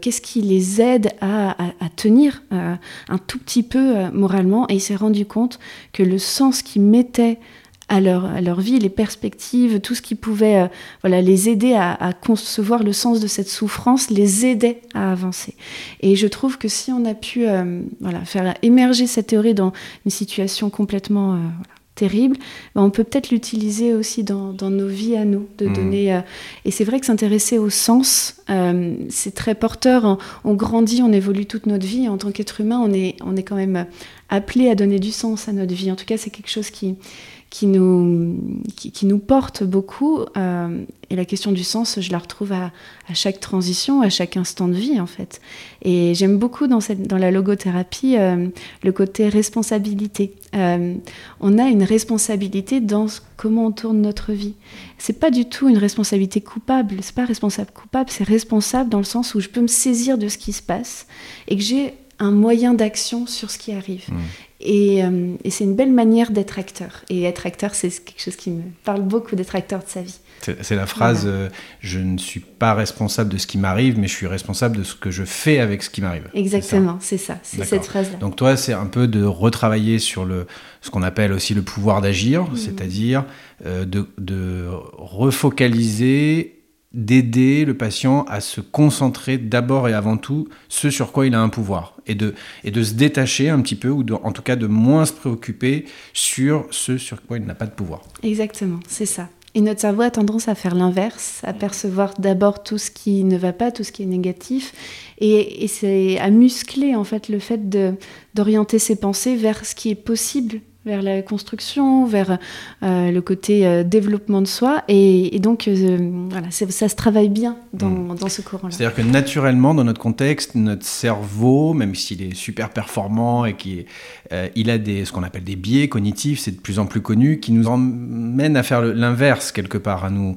Qu'est-ce qui les aide à, à- tenir un tout petit peu moralement? Et il s'est rendu compte que le sens qu'ils mettaient à leur, à leur vie, les perspectives, tout ce qui pouvait euh, voilà, les aider à, à concevoir le sens de cette souffrance, les aidait à avancer. Et je trouve que si on a pu euh, voilà, faire émerger cette théorie dans une situation complètement euh, voilà, terrible, ben, on peut peut-être l'utiliser aussi dans, dans nos vies à nous, de Mhm. donner... et c'est vrai que s'intéresser au sens, c'est très porteur. On, on grandit, on évolue toute notre vie. En tant qu'être humain, on est, on est quand même appelé à donner du sens à notre vie. En tout cas, c'est quelque chose qui, qui, nous, qui, nous porte beaucoup. euh, et la question du sens, je la retrouve à, chaque transition, à chaque instant de vie, en fait. Et j'aime beaucoup dans, cette, dans la logothérapie euh, le côté responsabilité. Euh, on a une responsabilité dans comment on tourne notre vie. C'est pas du tout une responsabilité coupable. C'est pas responsable coupable, c'est responsable dans le sens où je peux me saisir de ce qui se passe et que j'ai un moyen d'action sur ce qui arrive. Mm. Et, euh, et c'est une belle manière d'être acteur. Et être acteur, c'est quelque chose qui me parle beaucoup d'être acteur de sa vie. C'est la phrase euh, Je ne suis pas responsable de ce qui m'arrive, mais je suis responsable de ce que je fais avec ce qui m'arrive. Exactement, c'est ça, c'est cette phrase-là. Donc toi, c'est un peu de retravailler sur le, ce qu'on appelle aussi le pouvoir d'agir, Mhm. c'est-à-dire euh, de, de refocaliser, d'aider le patient à se concentrer d'abord et avant tout ce sur quoi il a un pouvoir, et de, et de se détacher un petit peu, ou en tout cas de moins se préoccuper sur ce sur quoi il n'a pas de pouvoir. Exactement, c'est ça. Et notre cerveau a tendance à faire l'inverse, à percevoir d'abord tout ce qui ne va pas, tout ce qui est négatif, et, et c'est à muscler en fait le fait d'orienter ses pensées vers ce qui est possible, vers la construction, vers euh, le côté euh, développement de soi, et, et donc euh, voilà, ça se travaille bien dans, dans ce courant-là. C'est-à-dire que naturellement, dans notre contexte, notre cerveau, même s'il est super performant et qu'il il a des, ce qu'on appelle des biais cognitifs, c'est de plus en plus connu, qui nous emmènent à faire l'inverse quelque part, à nous,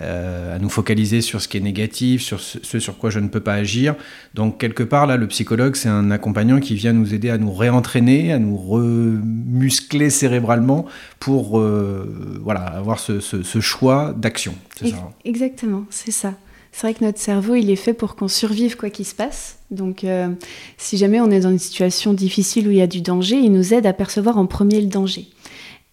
à nous focaliser sur ce qui est négatif, sur ce, ce sur quoi je ne peux pas agir. Donc quelque part, là, le psychologue, c'est un accompagnant qui vient nous aider à nous réentraîner, à nous remuscler cérébralement pour euh, voilà, avoir ce, ce- ce choix d'action. Hein. Exactement, c'est ça. C'est vrai que notre cerveau, il est fait pour qu'on survive quoi qu'il se passe. Donc, euh, si jamais on est dans une situation difficile où il y a du danger, il nous aide à percevoir en premier le danger.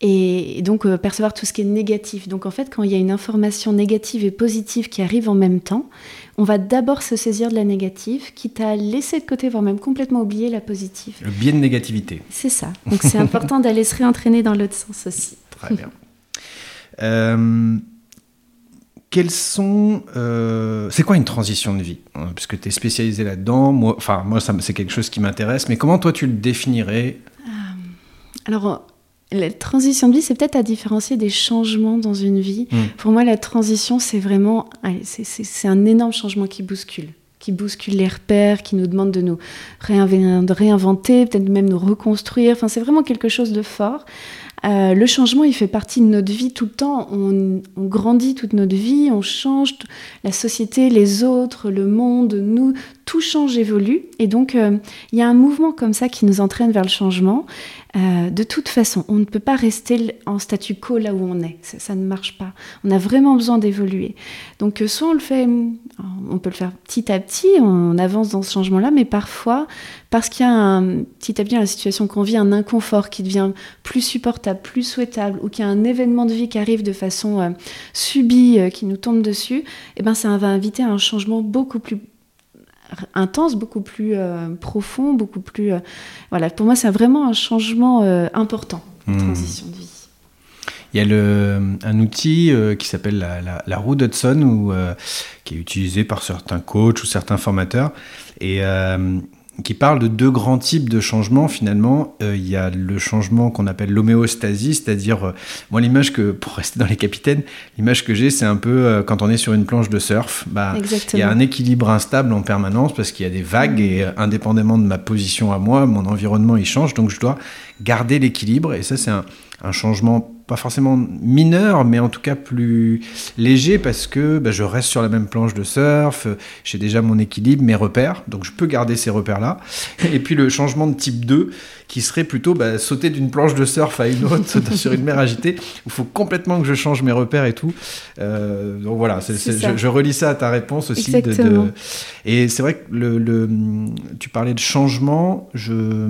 Et, donc, euh, percevoir tout ce qui est négatif. Donc, en fait, quand il y a une information négative et positive qui arrive en même temps, on va d'abord se saisir de la négative, quitte à laisser de côté, voire même complètement oublier la positive. Le biais de négativité. C'est ça. Donc, c'est important d'aller se réentraîner dans l'autre sens aussi. [laughs] Très bien. Euh, quels sont. euh, c'est quoi une transition de vie? Hein, Parce que tu es spécialisé là-dedans. Moi, enfin, moi, c'est quelque chose qui m'intéresse. Mais comment toi, tu le définirais? Alors, la transition de vie, c'est peut-être à différencier des changements dans une vie. Mm. Pour moi, la transition, c'est vraiment, c'est- un énorme changement qui bouscule, qui bouscule les repères, qui nous demande de nous réinventer, peut-être même nous reconstruire. Enfin, c'est vraiment quelque chose de fort. Euh, le changement, il fait partie de notre vie tout le temps. On, on grandit toute notre vie, on change la société, les autres, le monde, nous, tout change, évolue. Et donc, euh, il y a un mouvement comme ça qui nous entraîne vers le changement. Euh, de toute façon, on ne peut pas rester en statu quo là où on est. Ça, ne marche pas. On a vraiment besoin d'évoluer. Donc, euh, soit on le fait, on peut le faire petit à petit, on avance dans ce changement-là, mais parfois, parce qu'il y a un, petit à petit la situation qu'on vit, un inconfort qui devient plus supportable, plus souhaitable, ou qu'il y a un événement de vie qui arrive de façon subie, qui nous tombe dessus, eh ben, ça va inviter à un changement beaucoup plus intense, beaucoup plus euh, profond, beaucoup plus... euh, voilà, pour moi, c'est vraiment un changement euh, important, la Hmm. transition de vie. Il y a le, un outil qui s'appelle la, la, la roue d'Hudson, qui est utilisé par certains coachs ou certains formateurs, et qui parle de deux grands types de changements finalement. Euh, il y a le changement qu'on appelle l'homéostasie, c'est-à-dire, euh, moi l'image que, pour rester dans les capitaines, l'image que j'ai, c'est un peu euh, quand on est sur une planche de surf, bah, il y a un équilibre instable en permanence parce qu'il y a des vagues et indépendamment de ma position à moi, mon environnement il change, donc je dois garder l'équilibre et ça c'est un, un changement pas forcément mineur, mais en tout cas plus léger parce que bah, je reste sur la même planche de surf, j'ai déjà mon équilibre, mes repères, donc je peux garder ces repères-là. Et puis le changement de type 2 qui serait plutôt bah, sauter d'une planche de surf à une autre [laughs] sur une mer agitée, où il faut complètement que je change mes repères et tout. Euh, donc voilà, je, je relis ça à ta réponse aussi. de-. Et c'est vrai que le, le- tu parlais de changement, je,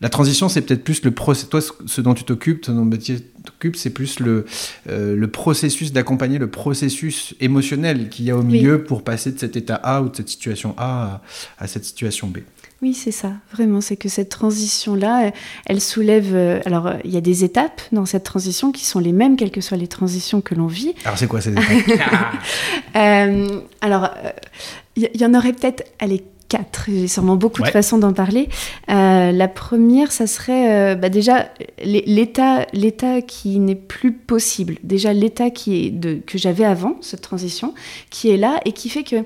la transition c'est peut-être plus le processus, toi ce- dont tu t'occupes, ton métier t'occupe, c'est plus le, euh, le processus d'accompagner le processus émotionnel qu'il y a au milieu pour passer de cet état A ou de cette situation A à, à cette situation B. Oui, c'est ça, vraiment. C'est que cette transition-là, elle- soulève. euh, alors, euh, il y a des étapes dans cette transition qui sont les mêmes, quelles que soient les transitions que l'on vit. Alors c'est quoi ces [laughs] étapes? Euh, alors, il y, en aurait peut-être, allez, quatre. J'ai sûrement beaucoup Ouais. de façons d'en parler. Euh, la première, ça serait euh, bah, déjà l'é- l'état, l'état qui n'est plus possible. Déjà l'état qui est de, que j'avais avant cette transition, qui est là et qui fait que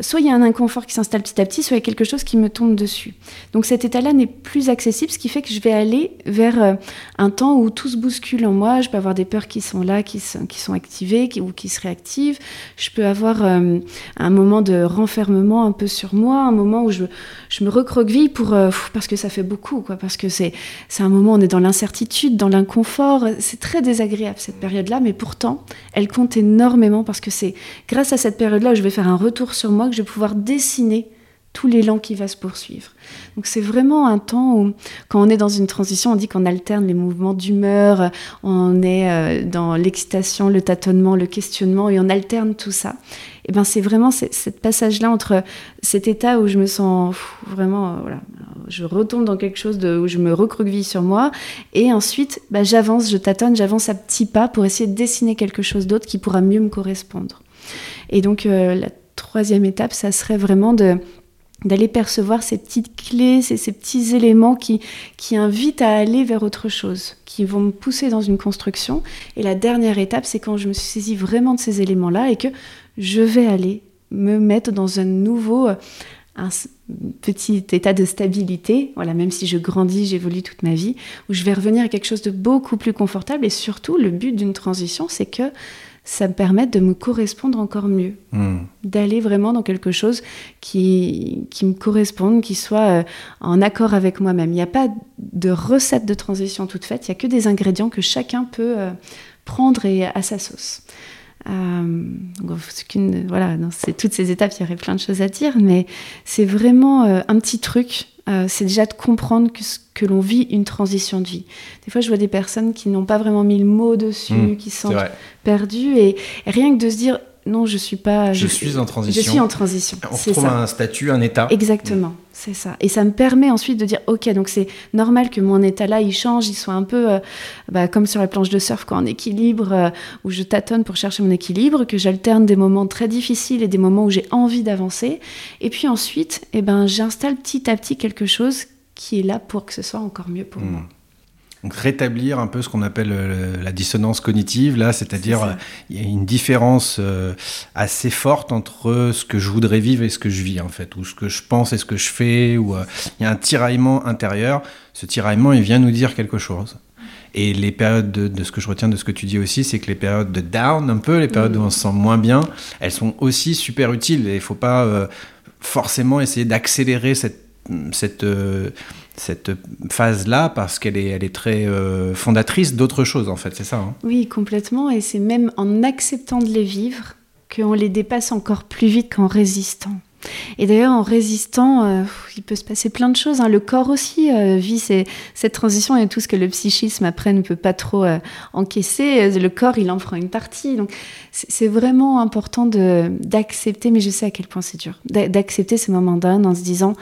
soit il y a un inconfort qui s'installe petit à petit, soit il y a quelque chose qui me tombe dessus. Donc cet état-là n'est plus accessible, ce qui fait que je vais aller vers euh, un temps où tout se bouscule en moi. Je peux avoir des peurs qui sont là, qui sont, activées qui- ou qui se réactivent. Je peux avoir euh, un moment de renfermement un peu sur moi, un moment où je, me recroqueville pour, euh, parce que ça fait beaucoup, quoi, parce que c'est c'est un moment où on est dans l'incertitude, dans l'inconfort. C'est très désagréable cette période-là, mais pourtant, elle compte énormément parce que c'est grâce à cette période-là où je vais faire un retour sur moi que je vais pouvoir dessiner tout l'élan qui va se poursuivre. Donc c'est vraiment un temps où, quand on est dans une transition, on dit qu'on alterne les mouvements d'humeur, on est euh, dans l'excitation, le tâtonnement, le questionnement, et on alterne tout ça. Et ben c'est vraiment ce passage-là entre cet état où je me sens vraiment, euh, voilà, je retombe dans quelque chose où je me recroqueville sur moi, et ensuite bah, j'avance, je tâtonne, j'avance à petits pas pour essayer de dessiner quelque chose d'autre qui pourra mieux me correspondre. Et donc euh, la troisième étape, ça serait vraiment de d'aller percevoir ces petites clés, ces, petits éléments qui, qui invitent à aller vers autre chose, qui vont me pousser dans une construction. Et la dernière étape, c'est quand je me suis saisie vraiment de ces éléments-là et que je vais aller me mettre dans un nouveau, euh, un petit état de stabilité, voilà, même si je grandis, j'évolue toute ma vie, où je vais revenir à quelque chose de beaucoup plus confortable. Et surtout, le but d'une transition, c'est que ça me permette de me correspondre encore mieux Hmm. d'aller vraiment dans quelque chose qui, qui me corresponde, qui soit euh, en accord avec moi-même. Il n'y a pas de recette de transition toute faite, il n'y a que des ingrédients que chacun peut euh, prendre et à sa sauce. Euh, voilà, dans ces- toutes ces étapes, il y aurait plein de choses à dire, mais c'est vraiment euh, un petit truc. euh, c'est déjà de comprendre que, que l'on vit une transition de vie. Des fois, je vois des personnes qui n'ont pas vraiment mis le mot dessus, Mmh, qui vrai. perdues, et, et rien que de se dire non, je suis pas. Je suis en transition. Je suis en transition. On c'est retrouve ça. un statut, un état. Exactement, c'est ça. Et ça me permet ensuite de dire, ok, donc c'est normal que mon état là, il change, il soit un peu euh, bah, comme sur la planche de surf, quand en équilibre, euh, où je tâtonne pour chercher mon équilibre, que j'alterne des moments très difficiles et des moments où j'ai envie d'avancer. Et puis ensuite, eh ben, j'installe petit à petit quelque chose qui est là pour que ce soit encore mieux pour Hmm. moi. Donc rétablir un peu ce qu'on appelle euh, la dissonance cognitive, là, c'est-à-dire euh, il y a une différence euh, assez forte entre ce que je voudrais vivre et ce que je vis en fait, ou ce que je pense et ce que je fais, ou il y a un tiraillement intérieur. Ce tiraillement, il vient nous dire quelque chose. Et les périodes de, de ce que je retiens de ce que tu dis aussi, c'est que les périodes de down, un peu, les périodes Mm. où on se sent moins bien, elles sont aussi super utiles. Et il faut pas euh, forcément essayer d'accélérer cette, cette, euh, cette phase-là parce qu'elle est, elle est très euh, fondatrice d'autres choses, en fait. C'est ça. hein. Oui, complètement. Et c'est même en acceptant de les vivre qu'on les dépasse encore plus vite qu'en résistant. Et d'ailleurs, en résistant, euh, il peut se passer plein de choses. hein. Le corps aussi vit cette transition et tout ce que le psychisme après ne peut pas trop encaisser. Le corps, il en prend une partie. Donc, c'est vraiment important d'accepter, mais je sais à quel point c'est dur, d'a- d'accepter ces moments down en se disant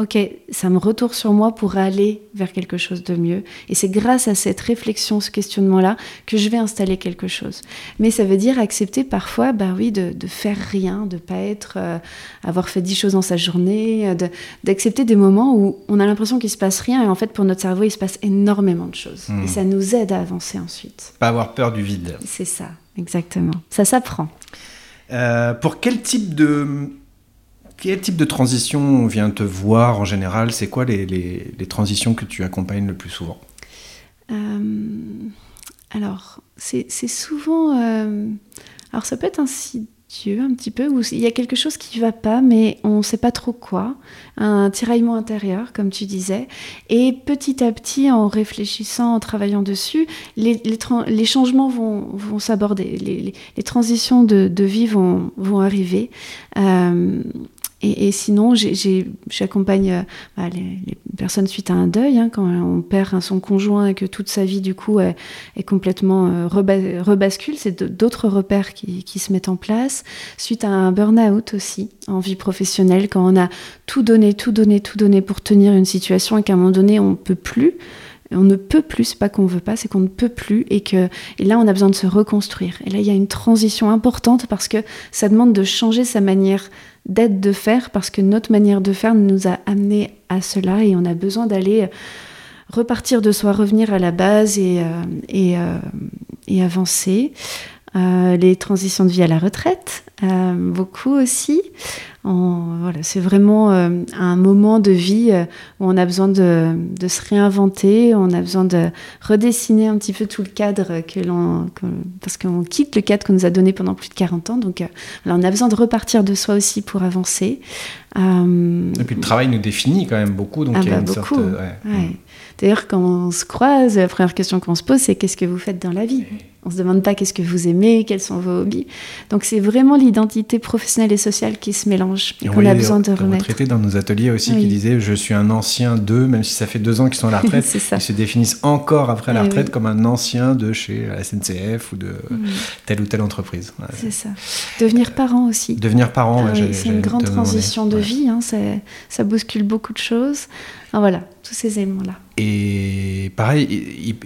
Ok, ça me retourne sur moi pour aller vers quelque chose de mieux. Et c'est grâce à cette réflexion, ce questionnement-là, que je vais installer quelque chose. Mais ça veut dire accepter parfois, bah oui, de, de faire rien, de pas être, euh, avoir fait dix choses dans sa journée, euh, de- d'accepter des moments où on a l'impression qu'il se passe rien, et en fait pour notre cerveau il se passe énormément de choses. Hmm. Et ça nous aide à avancer ensuite. Pas avoir peur du vide. C'est ça, exactement. Ça s'apprend. Euh, pour quel type de quel type de transition on vient te voir en général? C'est quoi les, les- transitions que tu accompagnes le plus souvent? Euh, alors, c'est souvent. euh, alors, ça peut être insidieux un petit peu, où il y a quelque chose qui ne va pas, mais on ne sait pas trop quoi. Un tiraillement intérieur, comme tu disais. Et petit à petit, en réfléchissant, en travaillant dessus, les, les changements vont, vont s'aborder. Les transitions de, de vie vont, vont arriver. Euh, et, et sinon, j'accompagne euh, bah, les, personnes suite à un deuil, hein, quand on perd un- son conjoint et que toute sa vie, du coup, est, est complètement euh, reba- rebascule. C'est d'autres repères qui, qui se mettent en place. Suite à un burn-out aussi, en vie professionnelle, quand on a tout donné, tout donné, tout donné pour tenir une situation et qu'à un moment donné, on ne peut plus. On ne peut plus, c'est pas qu'on veut pas, c'est qu'on ne peut plus et que et là on a besoin de se reconstruire. Et là il y a une transition importante parce que ça demande de changer sa manière d'être, de faire, parce que notre manière de faire nous a amené à cela et on a besoin d'aller repartir de soi, revenir à la base et, euh, euh, et avancer. Euh, les transitions de vie à la retraite, euh, beaucoup aussi. Voilà, c'est vraiment euh, un moment de vie où on a besoin de, de se réinventer, on a besoin de redessiner un petit peu tout le cadre que l'on, parce qu'on quitte le cadre qu'on nous a donné pendant plus de 40 ans. Donc, on a besoin de repartir de soi aussi pour avancer. Et puis le travail nous définit quand même beaucoup, donc Ah il y a bah, une beaucoup. sorte. ouais. Ouais. D'ailleurs, quand on se croise, la première question qu'on se pose, c'est qu'est-ce que vous faites dans la vie? On se demande pas qu'est-ce que vous aimez, quels sont vos hobbies. Donc c'est vraiment l'identité professionnelle et sociale qui se mélange et Et on qu'on a besoin de remettre. retraités dans nos ateliers aussi Oui. qui disaient je suis un ancien de, même si ça fait deux ans qu'ils sont à la [laughs] retraite, ils se définissent encore après la Eh retraite oui. comme un ancien de chez la SNCF ou de Mm, telle ou telle entreprise. Ouais. c'est ça. Devenir parent aussi. Devenir parent, Ah ouais, c'est une grande transition de vie, hein, ça bouscule beaucoup de choses. Voilà, ces éléments-là. Et pareil, il- il-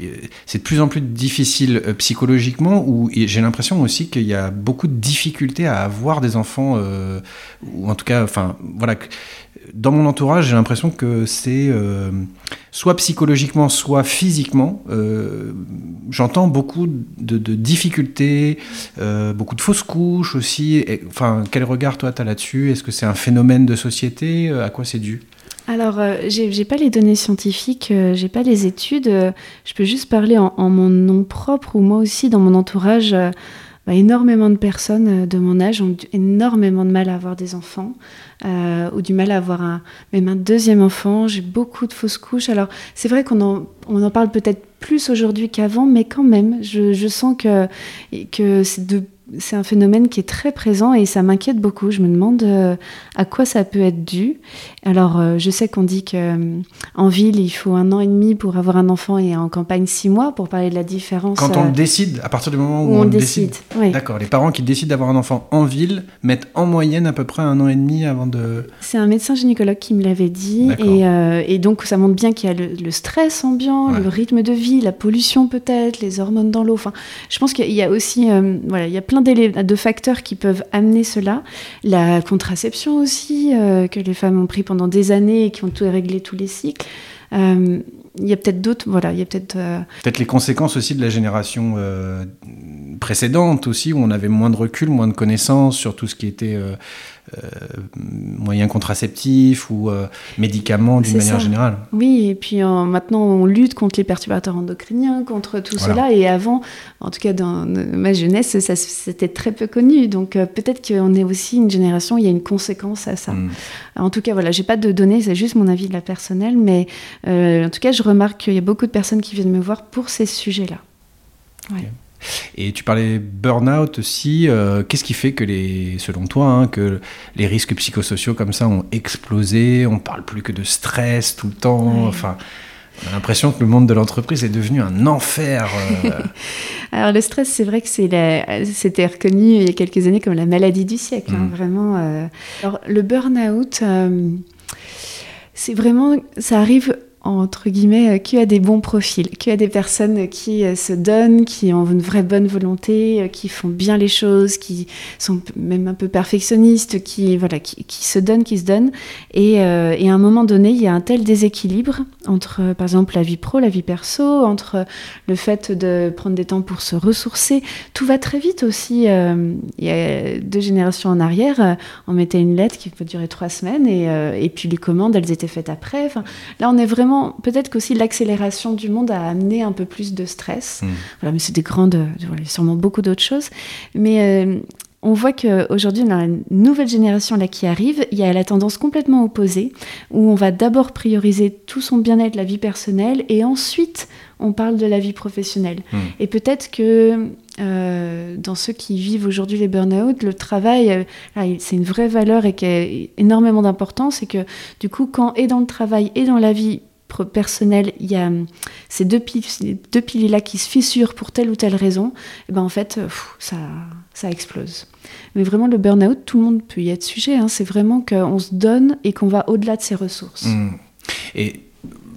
c'est de plus en plus difficile euh, psychologiquement, ou j'ai l'impression aussi qu'il y a beaucoup de difficultés à avoir des enfants, euh, ou en tout cas, enfin, voilà. Dans mon entourage, j'ai l'impression que c'est euh, soit psychologiquement, soit physiquement. J'entends beaucoup de, difficultés, beaucoup de fausses couches aussi. Enfin, quel regard toi tu as là-dessus? Est-ce que c'est un phénomène de société? À quoi c'est dû? Alors, euh, j'ai pas les données scientifiques, euh, j'ai pas les études. euh, je peux juste parler en, mon nom propre ou moi aussi dans mon entourage. euh, bah, énormément de personnes euh, de mon âge ont énormément de mal à avoir des enfants ou du mal à avoir un, même un deuxième enfant. J'ai beaucoup de fausses couches. Alors, c'est vrai qu'on en, on en parle peut-être plus aujourd'hui qu'avant, mais quand même, je, je sens que, que c'est de c'est un phénomène qui est très présent et ça m'inquiète beaucoup. Je me demande euh, à quoi ça peut être dû. Alors, euh, je sais qu'on dit que euh, ville, il faut un an et demi pour avoir un enfant et en campagne six mois pour parler de la différence. Quand on le décide, à partir du moment où, où on décide. Oui. D'accord, les parents qui décident d'avoir un enfant en ville mettent en moyenne à peu près un an et demi avant de... C'est un médecin gynécologue qui me l'avait dit. Et, et donc, ça montre bien qu'il y a le, le stress ambiant, Ouais. le rythme de vie, la pollution peut-être, les hormones dans l'eau. Enfin, je pense qu'il y a aussi, voilà, il y a plein d'élé- de facteurs qui peuvent amener cela. La contraception aussi, euh, que les femmes ont pris pendant des années et qui ont tout réglé tous les cycles. Euh, il y a peut-être d'autres, voilà, il y a peut-être... euh, Peut-être les conséquences aussi de la génération précédentes aussi, où on avait moins de recul, moins de connaissances sur tout ce qui était moyens contraceptifs ou euh, médicaments d'une manière ça. générale. Oui, et puis euh, maintenant on lutte contre les perturbateurs endocriniens, contre tout Voilà. cela. Et avant, en tout cas dans ma jeunesse, ça c'était très peu connu. Donc euh, peut-être qu'on est aussi une génération, où il y a une conséquence à ça. Mm. En tout cas, voilà, j'ai pas de données, c'est juste mon avis de la personnelle, mais euh, en tout cas, je remarque qu'il y a beaucoup de personnes qui viennent me voir pour ces sujets-là. Et tu parlais burn-out aussi. euh, Qu'est-ce qui fait que, les, selon toi, hein, que les risques psychosociaux comme ça ont explosé? On parle plus que de stress tout le temps. Ouais. Enfin, on a l'impression que le monde de l'entreprise est devenu un enfer. euh, [laughs] Alors le stress, c'est vrai que c'était reconnu il y a quelques années comme la maladie du siècle, hein, Mm. vraiment. euh. Alors le burn-out, c'est vraiment, ça arrive entre guillemets, euh, qu'il y a des bons profils, qu'il y a des personnes qui euh, se donnent, qui ont une vraie bonne volonté, euh, qui font bien les choses, qui sont même un peu perfectionnistes, qui voilà, qui, qui se donnent, qui se donnent. Et, et à un moment donné, il y a un tel déséquilibre entre, par exemple, la vie pro, la vie perso, entre le fait de prendre des temps pour se ressourcer. Tout va très vite aussi. il y a deux générations en arrière, on mettait une lettre qui peut durer trois semaines et, et puis les commandes, elles étaient faites après. Là, on est vraiment. Peut-être qu'aussi l'accélération du monde a amené un peu plus de stress. Mm. Voilà, mais c'est des grandes. Voilà, y a sûrement beaucoup d'autres choses. Mais. euh, on voit qu'aujourd'hui, on a une nouvelle génération là qui arrive. Il y a la tendance complètement opposée, où on va d'abord prioriser tout son bien-être, la vie personnelle, et ensuite on parle de la vie professionnelle. Mm. Et peut-être que euh, dans ceux qui vivent aujourd'hui les burn-out, le travail, euh, c'est une vraie valeur et qui a énormément d'importance. Et que du coup, quand et dans le travail et dans la vie personnelle, il y a hum, ces deux, pil- ces deux piliers-là qui se fissurent pour telle ou telle raison, et ben en fait, euh, ça, ça explose. Mais vraiment, le burn-out, tout le monde peut y être sujet. hein. C'est vraiment qu'on se donne et qu'on va au-delà de ses ressources. Mm. Et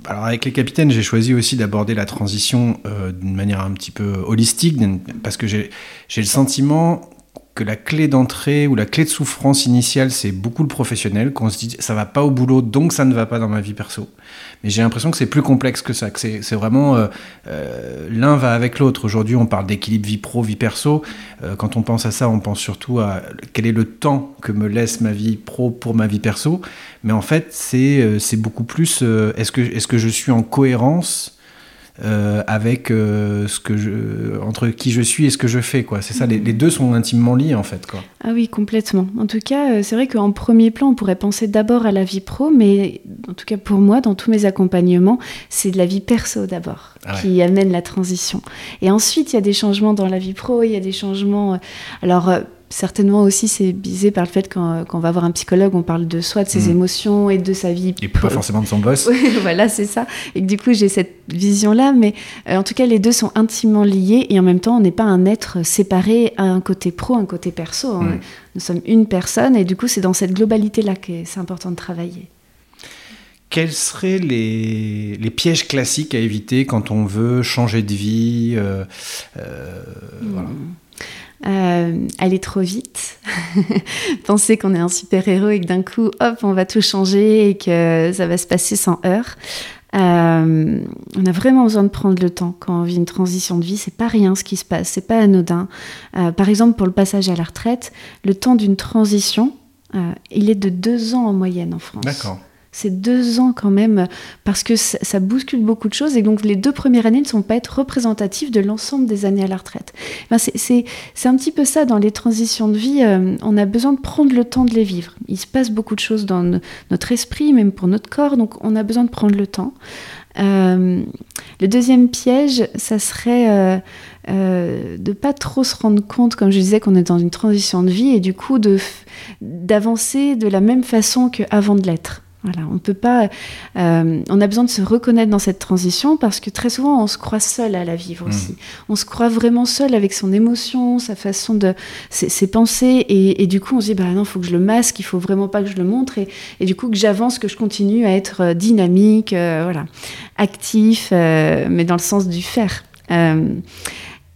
alors avec les capitaines, j'ai choisi aussi d'aborder la transition euh, d'une manière un petit peu holistique, parce que j'ai le sentiment que la clé d'entrée ou la clé de souffrance initiale, c'est beaucoup le professionnel, qu'on se dit ça va pas au boulot, donc ça ne va pas dans ma vie perso. Mais j'ai l'impression que c'est plus complexe que ça, que c'est vraiment euh, euh, l'un va avec l'autre. Aujourd'hui, on parle d'équilibre vie pro, vie perso. Euh, quand on pense à ça, on pense surtout à quel est le temps que me laisse ma vie pro pour ma vie perso. Mais en fait, c'est euh, beaucoup plus euh, est-ce que, est que je suis en cohérence euh, avec euh, ce que je, entre qui je suis et ce que je fais quoi. C'est ça, les, les deux sont intimement liés en fait quoi. Ah oui, complètement. En tout cas, euh, c'est vrai qu'en premier plan, on pourrait penser d'abord à la vie pro, mais en tout cas pour moi, dans tous mes accompagnements, c'est de la vie perso d'abord Ah ouais. qui amène la transition. Et ensuite, il y a des changements dans la vie pro, il y a des changements. Alors. Euh, Certainement aussi, c'est bisé par le fait qu'on qu'on va voir un psychologue, on parle de soi, de ses Mhm. émotions et de sa vie. Et pas forcément de son boss. [laughs] Voilà, c'est ça. Et que du coup, j'ai cette vision-là. Mais euh, en tout cas, les deux sont intimement liés. Et en même temps, on n'est pas un être séparé à un côté pro, un côté perso. hein. Mm. Nous sommes une personne. Et du coup, c'est dans cette globalité-là que c'est important de travailler. Quels seraient les, les pièges classiques à éviter quand on veut changer de vie euh, euh, voilà. Euh, aller trop vite, [laughs] penser qu'on est un super-héros et que d'un coup, hop, on va tout changer et que ça va se passer sans heurts. Euh, on a vraiment besoin de prendre le temps quand on vit une transition de vie. C'est pas rien ce qui se passe, c'est pas anodin. Euh, par exemple, pour le passage à la retraite, le temps d'une transition, il est de deux ans en moyenne en France. D'accord. C'est deux ans quand même, parce que ça, bouscule beaucoup de choses, et donc les deux premières années ne sont pas être représentatives de l'ensemble des années à la retraite. Ben, c'est- un petit peu ça dans les transitions de vie, euh, on a besoin de prendre le temps de les vivre. Il se passe beaucoup de choses dans no- notre esprit, même pour notre corps, donc on a besoin de prendre le temps. Euh, le deuxième piège, ça serait euh, euh, de pas trop se rendre compte, comme je disais, qu'on est dans une transition de vie, et du coup de d'avancer de la même façon qu'avant de l'être. Voilà, on peut pas. euh, on a besoin de se reconnaître dans cette transition parce que très souvent on se croit seul à la vivre aussi. On se croit vraiment seul avec son émotion, sa façon de, ses, ses pensées et, et du coup on se dit bah non, faut que je le masque, il faut vraiment pas que je le montre et, et du coup que j'avance, que je continue à être euh, dynamique, euh, voilà, actif, euh, mais dans le sens du faire.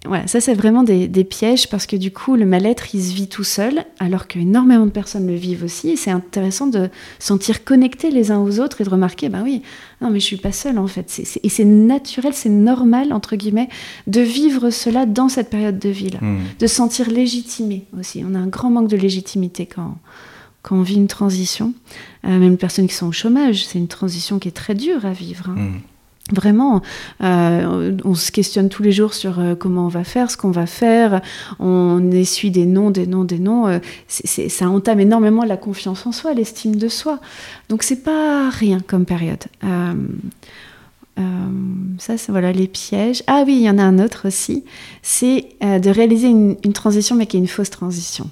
Voilà, ça c'est vraiment des, des, pièges parce que du coup le mal-être il se vit tout seul alors qu'énormément de personnes le vivent aussi et c'est intéressant de sentir connectés les uns aux autres et de remarquer ben oui non mais je suis pas seule en fait et c'est naturel c'est normal entre guillemets de vivre cela dans cette période de vie là Mmh. de se sentir légitimé aussi on a un grand manque de légitimité quand quand on vit une transition euh, même les personnes qui sont au chômage c'est une transition qui est très dure à vivre hein. Mmh. Vraiment, euh, on se questionne tous les jours sur euh, comment on va faire, ce qu'on va faire. On essuie des noms, des noms, des noms. Euh, ça entame énormément la confiance en soi, l'estime de soi. Donc c'est pas rien comme période. Euh, ça, c'est voilà les pièges. Ah oui, il y en a un autre aussi. C'est euh, de réaliser une, une transition, mais qui est une fausse transition.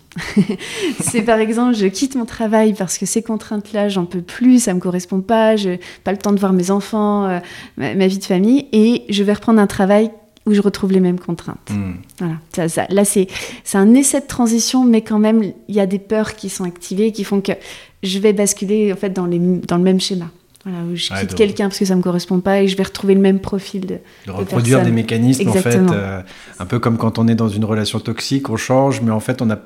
[laughs] c'est par exemple, je quitte mon travail parce que ces contraintes-là, j'en peux plus, ça me correspond pas, je pas le temps de voir mes enfants, euh, ma, ma vie de famille, et je vais reprendre un travail où je retrouve les mêmes contraintes. Mmh. Voilà. Ça, ça- là, c'est c'est un essai de transition, mais quand même, il y a des peurs qui sont activées, qui font que je vais basculer en fait dans, les, dans le même schéma. Voilà, où je Ouais, quitte quelqu'un parce que ça me correspond pas et je vais retrouver le même profil de. de reproduire des mécanismes en fait euh, un peu comme quand on est dans une relation toxique on change mais en fait on a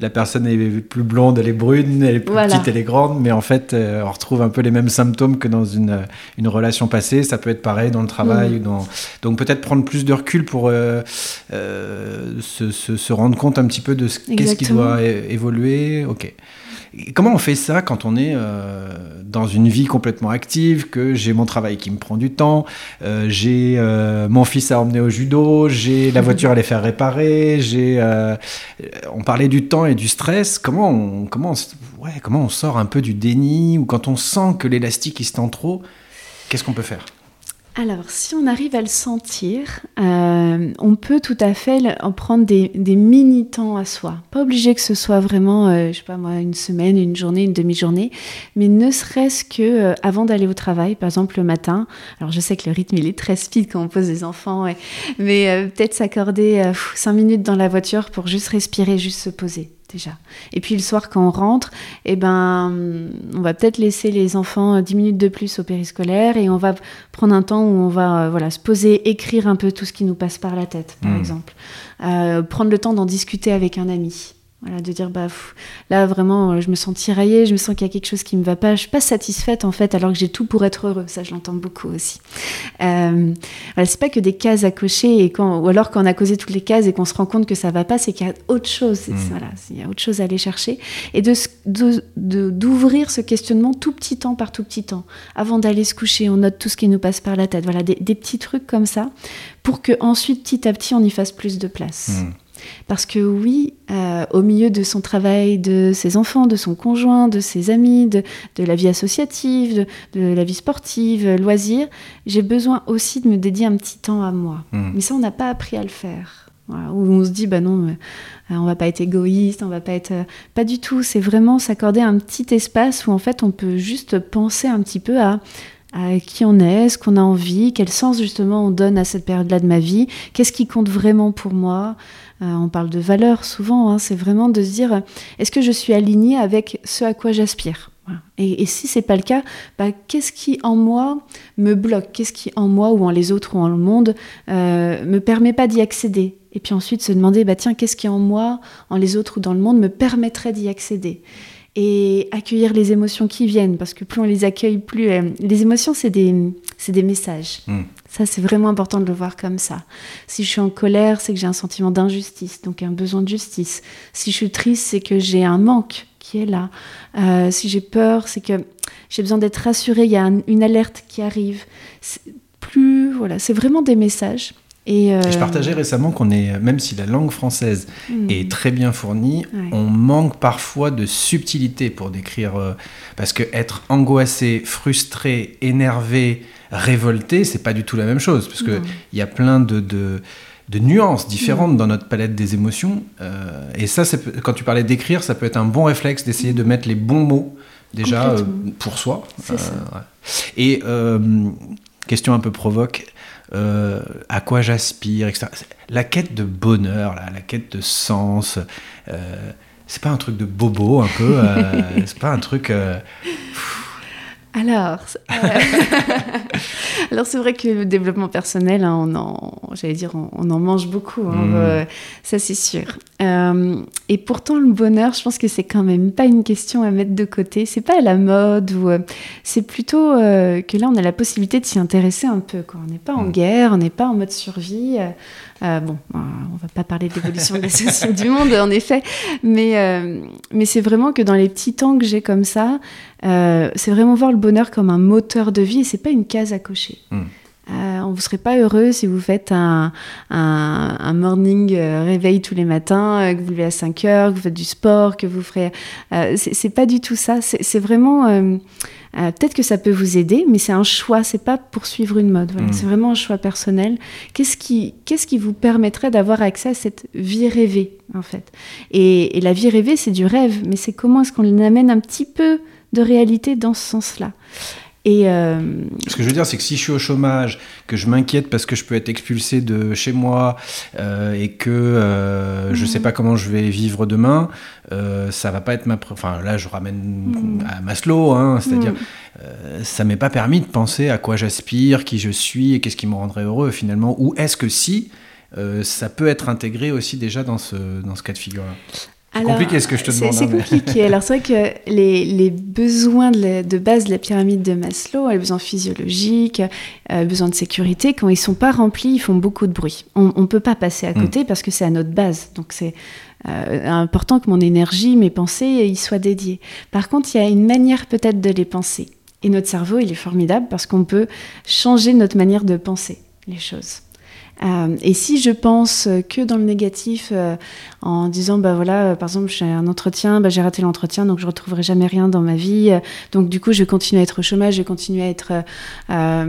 la personne est plus blonde elle est brune elle est plus Voilà. petite elle est grande mais en fait euh, on retrouve un peu les mêmes symptômes que dans une, une relation passée. Ça peut être pareil dans le travail ou dans donc peut-être prendre plus de recul pour euh, se, se- se rendre compte un petit peu de ce qu'est-ce qui doit évoluer. Ok Comment on fait ça quand on est euh, dans une vie complètement active, que j'ai mon travail qui me prend du temps, euh, j'ai euh, mon fils à emmener au judo, j'ai la voiture à les faire réparer, j'ai. euh, on parlait du temps et du stress. Comment on, comment, ouais, comment on sort un peu du déni ou quand on sent que l'élastique il se tend trop, qu'est-ce qu'on peut faire? Alors, si on arrive à le sentir, euh, on peut tout à fait en prendre des, mini-temps à soi. Pas obligé que ce soit vraiment, euh, je sais pas moi, une semaine, une journée, une demi-journée, mais ne serait-ce que euh, avant d'aller au travail, par exemple le matin. Alors, je sais que le rythme il est très speed quand on pose des enfants, et- mais euh, peut-être s'accorder cinq minutes dans la voiture pour juste respirer, juste se poser. Déjà. Et puis le soir, quand on rentre, eh ben, on va peut-être laisser les enfants euh, 10 minutes de plus au périscolaire et on va prendre un temps où on va euh, voilà, se poser, écrire un peu tout ce qui nous passe par la tête, par Mhm. exemple. Euh, prendre le temps d'en discuter avec un ami. Voilà, de dire, bah, pff, là vraiment, euh, je me sens tiraillée, je me sens qu'il y a quelque chose qui ne me va pas, je suis pas satisfaite en fait, alors que j'ai tout pour être heureux. Ça, je l'entends beaucoup aussi. Euh, voilà, c'est pas que des cases à cocher, et quand, ou alors quand on a causé toutes les cases et qu'on se rend compte que ça va pas, c'est qu'il y a autre chose. Mhm. Voilà, il y a autre chose à aller chercher. Et de d'ouvrir ce questionnement tout petit temps par tout petit temps. Avant d'aller se coucher, on note tout ce qui nous passe par la tête. Voilà, des, des petits trucs comme ça, pour que ensuite, petit à petit, on y fasse plus de place. Hmm. Parce que oui, euh, au milieu de son travail, de ses enfants, de son conjoint, de ses amis, de, de la vie associative, de, de la vie sportive, euh, loisirs, j'ai besoin aussi de me dédier un petit temps à moi. Hmm. Mais ça, on n'a pas appris à le faire. Voilà, où on se dit, bah non, euh, on va pas être égoïste, on va pas être... pas du tout, c'est vraiment s'accorder un petit espace où en fait on peut juste penser un petit peu à, à qui on est, ce qu'on a envie, quel sens justement on donne à cette période-là de ma vie, qu'est-ce qui compte vraiment pour moi. Euh, on parle de valeurs souvent, hein, c'est vraiment de se dire, est-ce que je suis alignée avec ce à quoi j'aspire? Et, et si c'est pas le cas, bah, qu'est-ce qui en moi me bloque? Qu'est-ce qui en moi ou en les autres ou en le monde euh, me permet pas d'y accéder? Et puis ensuite se demander, bah tiens, qu'est-ce qui en moi, en les autres ou dans le monde me permettrait d'y accéder? Et accueillir les émotions qui viennent, parce que plus on les accueille, plus... euh, les émotions, c'est des, des messages. Mm. Ça, c'est vraiment important de le voir comme ça. Si je suis en colère, c'est que j'ai un sentiment d'injustice, donc un besoin de justice. Si je suis triste, c'est que j'ai un manque qui est là. Euh, si j'ai peur, c'est que j'ai besoin d'être rassurée, il y a un- une alerte qui arrive. C'est Plus, voilà, c'est vraiment des messages. Et, euh, Et Je partageais récemment qu'on est, même si la langue française hmm, est très bien fournie, Ouais. on manque parfois de subtilité pour décrire. euh, parce que être angoissé, frustré, énervé, révolté, c'est pas du tout la même chose. Parce qu'il y a plein de, de, de nuances différentes dans notre palette des émotions. euh, et ça, c'est- quand tu parlais d'écrire, ça peut être un bon réflexe d'essayer de mettre les bons mots déjà euh, pour soi. Ça. ouais. Et euh, question un peu provoque. euh, à quoi j'aspire, etc. La quête de bonheur, là, la quête de sens, euh, c'est pas un truc de bobo un peu, euh, [laughs] c'est pas un truc. euh, Alors, euh, [laughs] alors c'est vrai que le développement personnel, hein, on en, j'allais dire, on, en mange beaucoup, hein, Mmh. euh, ça c'est sûr. Euh, et pourtant, le bonheur, je pense que c'est quand même pas une question à mettre de côté. C'est pas à la mode ou c'est plutôt que là, on a la possibilité de s'y intéresser un peu. Quoi. On n'est pas en Mmh. guerre, on n'est pas en mode survie. Euh, bon, euh, on va pas parler de l'évolution de la société du monde, en effet, mais, euh, mais c'est vraiment que dans les petits temps que j'ai comme ça, euh, c'est vraiment voir le bonheur comme un moteur de vie et c'est pas une case à cocher. Mm. Euh, on vous serait pas heureux si vous faites un, un, un morning euh, réveil tous les matins, euh, que vous levez à 5 heures, que vous faites du sport, que vous ferez. c'est pas du tout ça. C'est vraiment. Peut-être que ça peut vous aider, mais c'est un choix. C'est pas pour suivre une mode. Voilà. Mm. C'est vraiment un choix personnel. Qu'est-ce qui, qu'est-ce qui vous permettrait d'avoir accès à cette vie rêvée, en fait? Et, et la vie rêvée, c'est du rêve, mais c'est comment est-ce qu'on amène un petit peu de réalité dans ce sens-là? Et euh, Ce que je veux dire, c'est que si je suis au chômage, que je m'inquiète parce que je peux être expulsé de chez moi euh, et que euh, je Mhm. sais pas comment je vais vivre demain, ça va pas être ma. Enfin, là, je ramène Mhm. à Maslow, hein, c'est-à-dire, euh, ça m'est pas permis de penser à quoi j'aspire, qui je suis et qu'est-ce qui me rendrait heureux finalement. Ou est-ce que si ça peut être intégré aussi déjà dans ce, dans ce cas de figure-là? Alors, compliqué ce que je te c'est- demande. C'est hein, mais- compliqué. Alors c'est vrai que les, les besoins de, la- de base de la pyramide de Maslow, les besoins physiologiques, euh, besoins de sécurité, quand ils sont pas remplis, ils font beaucoup de bruit. On ne peut pas passer à Mm. côté parce que c'est à notre base. Donc c'est euh, important que mon énergie, mes pensées, y soient dédiées. Par contre, il y a une manière peut-être de les penser. Et notre cerveau, il est formidable parce qu'on peut changer notre manière de penser les choses. Euh, et si je pense que dans le négatif, euh, en disant bah voilà, euh, par exemple, j'ai un entretien, bah, j'ai raté l'entretien, donc je retrouverai jamais rien dans ma vie, donc du coup, je vais continuer à être au chômage, je vais continuer à être, à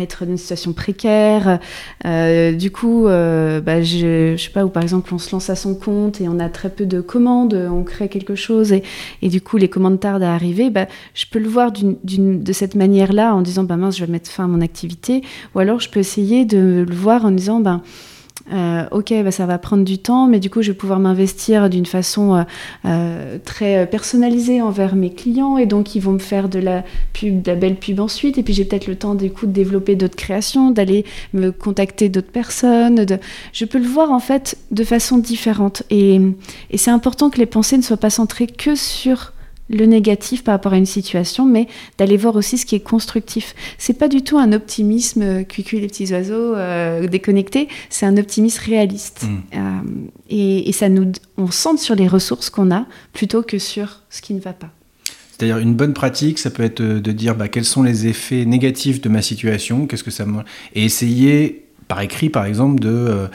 être dans une situation précaire. Du coup, bah, je, je sais pas, ou par exemple, on se lance à son compte et on a très peu de commandes, on crée quelque chose et, du coup, les commandes tardent à arriver. Bah, je peux le voir d'une- de cette manière-là en disant bah mince, je vais mettre fin à mon activité, ou alors je peux essayer de le voir en disant ben euh, ok, bah, ça va prendre du temps, mais du coup, je vais pouvoir m'investir d'une façon euh, euh, très personnalisée envers mes clients, et donc ils vont me faire de la pub, de la belle pub ensuite, et puis j'ai peut-être le temps du coup de développer d'autres créations, d'aller me contacter d'autres personnes. De... Je peux le voir en fait de façon différente, et, et c'est important que les pensées ne soient pas centrées que sur le négatif par rapport à une situation, mais d'aller voir aussi ce qui est constructif. C'est pas du tout un optimisme euh, les petits oiseaux euh, déconnectés, c'est un optimisme réaliste. Mm. Euh, et, et ça nous, on centre sur les ressources qu'on a plutôt que sur ce qui ne va pas. C'est-à-dire une bonne pratique, ça peut être euh, de dire bah, quels sont les effets négatifs de ma situation, qu'est-ce que ça me... et essayer par écrit par exemple de euh,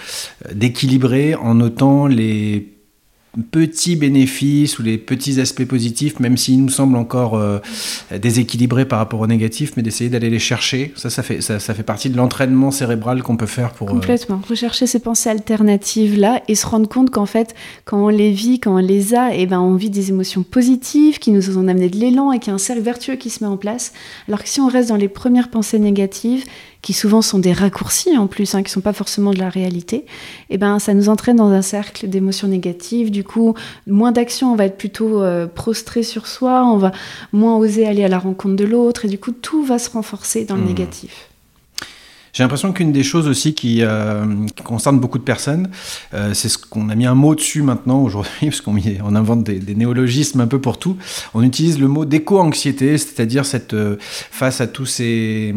d'équilibrer en notant les petits bénéfices ou les petits aspects positifs, même s'ils nous semblent encore euh, déséquilibrés par rapport aux négatifs, mais d'essayer d'aller les chercher. Ça, ça fait, ça, ça fait partie de l'entraînement cérébral qu'on peut faire pour... euh, Complètement. Rechercher ces pensées alternatives là et se rendre compte qu'en fait, quand on les vit, quand on les a, et ben on vit des émotions positives qui nous ont amené de l'élan et qu'il y a un cercle vertueux qui se met en place. Alors que si on reste dans les premières pensées négatives, qui souvent sont des raccourcis en plus, hein, qui sont pas forcément de la réalité, et ben ça nous entraîne dans un cercle d'émotions négatives. Du coup, moins d'action, on va être plutôt euh, prostré sur soi, on va moins oser aller à la rencontre de l'autre, et du coup tout va se renforcer dans le Mmh. négatif. J'ai l'impression qu'une des choses aussi qui, euh, qui concerne beaucoup de personnes, euh, c'est ce qu'on a mis un mot dessus maintenant aujourd'hui, [laughs] parce qu'on on invente des, des néologismes un peu pour tout. On utilise le mot d'éco-anxiété, c'est-à-dire cette euh, face à tous ces,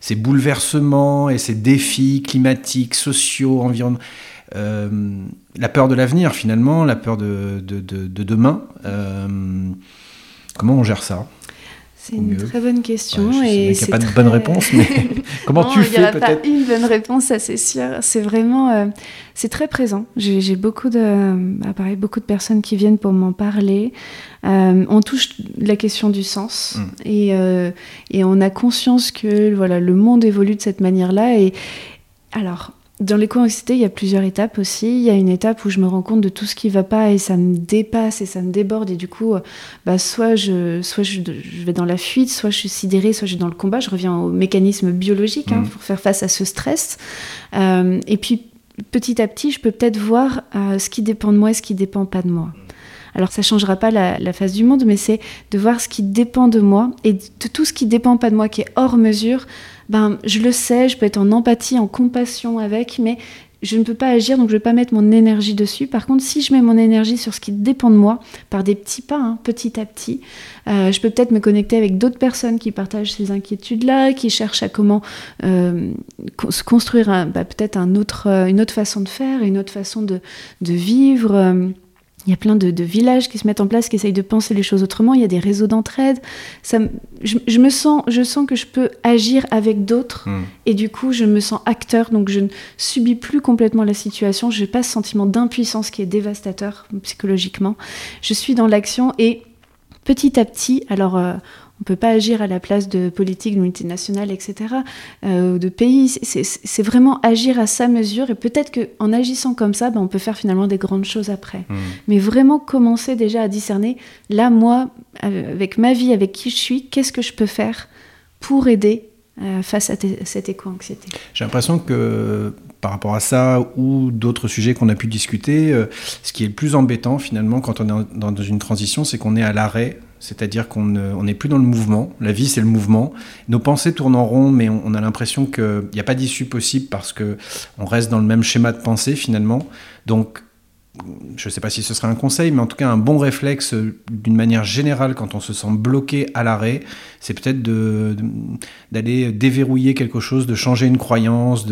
ces bouleversements et ces défis climatiques, sociaux, environnementaux. Euh, la peur de l'avenir finalement, la peur de, de, de- de demain. Euh, comment on gère ça C'est une mieux. très bonne question. Ouais, je sais et qu'il n'y a pas de très- bonne réponse, mais [laughs] comment Non, tu il fais n'y aura pas peut-être une bonne réponse, ça c'est sûr. C'est vraiment, euh, c'est très présent. J'ai beaucoup de, bah, pareil, beaucoup de personnes qui viennent pour m'en parler. Euh, on touche la question du sens Mm. et, euh, et on a conscience que voilà, le monde évolue de cette manière-là. Et alors. Dans l'éco-anxiété, il y a plusieurs étapes aussi. Il y a une étape où je me rends compte de tout ce qui va pas et ça me dépasse et ça me déborde. Et du coup, euh, bah, soit, je, soit je, je vais dans la fuite, soit je suis sidérée, soit je suis dans le combat. Je reviens au mécanisme biologique hein, Mhm. pour faire face à ce stress. Euh, et puis, petit à petit, je peux peut-être voir euh, ce qui dépend de moi et ce qui dépend pas de moi. Alors ça changera pas la, la face du monde, mais c'est de voir ce qui dépend de moi et de tout ce qui dépend pas de moi, qui est hors mesure. Ben, je le sais, je peux être en empathie, en compassion avec, mais je ne peux pas agir, donc je ne vais pas mettre mon énergie dessus. Par contre, si je mets mon énergie sur ce qui dépend de moi, par des petits pas, hein, petit à petit, euh, je peux peut-être me connecter avec d'autres personnes qui partagent ces inquiétudes-là, qui cherchent à comment euh, se construire bah, peut-être euh, une autre façon de faire, une autre façon de, vivre. Il y a plein de, de, villages qui se mettent en place, qui essayent de penser les choses autrement. Il y a des réseaux d'entraide. Ça, je, je, me sens, je sens que je peux agir avec d'autres, mmh. et du coup, je me sens acteur. Donc, je ne subis plus complètement la situation. Je n'ai pas ce sentiment d'impuissance qui est dévastateur psychologiquement. Je suis dans l'action et petit à petit, alors. Euh, on ne peut pas agir à la place de politiques, de multinationales, etc., euh, de pays. C'est vraiment agir à sa mesure. Et peut-être qu'en agissant comme ça, ben, on peut faire finalement des grandes choses après. Mmh. Mais vraiment commencer déjà à discerner, là, moi, avec ma vie, avec qui je suis, qu'est-ce que je peux faire pour aider euh, face à cette éco-anxiété J'ai l'impression que par rapport à ça ou d'autres sujets qu'on a pu discuter, euh, ce qui est le plus embêtant finalement quand on est dans une transition, c'est qu'on est à l'arrêt c'est-à-dire qu'on n'est plus dans le mouvement. La vie, c'est le mouvement. Nos pensées tournent en rond, mais on, a l'impression qu'il n'y a pas d'issue possible parce qu'on reste dans le même schéma de pensée finalement. Donc, je ne sais pas si ce serait un conseil, mais en tout cas un bon réflexe d'une manière générale quand on se sent bloqué à l'arrêt, c'est peut-être d'aller déverrouiller quelque chose, de changer une croyance,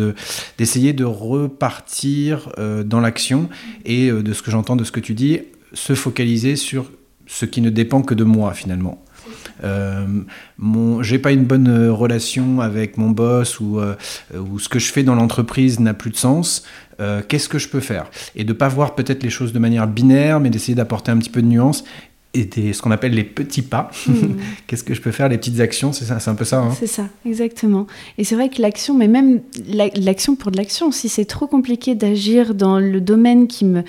d'essayer de, de, repartir euh, dans l'action et euh, de ce que j'entends de ce que tu dis, se focaliser sur ce qui ne dépend que de moi finalement. Euh, mon, j'ai pas une bonne relation avec mon boss ou, euh, ou ce que je fais dans l'entreprise n'a plus de sens. Euh, qu'est-ce que je peux faire? Et de pas voir peut-être les choses de manière binaire, mais d'essayer d'apporter un petit peu de nuance et des, ce qu'on appelle les petits pas. Mmh. [laughs] Qu'est-ce que je peux faire? Les petites actions, c'est ça, c'est un peu ça. Hein c'est ça, exactement. Et c'est vrai que l'action, mais même l'action pour de l'action, si c'est trop compliqué d'agir dans le domaine qui me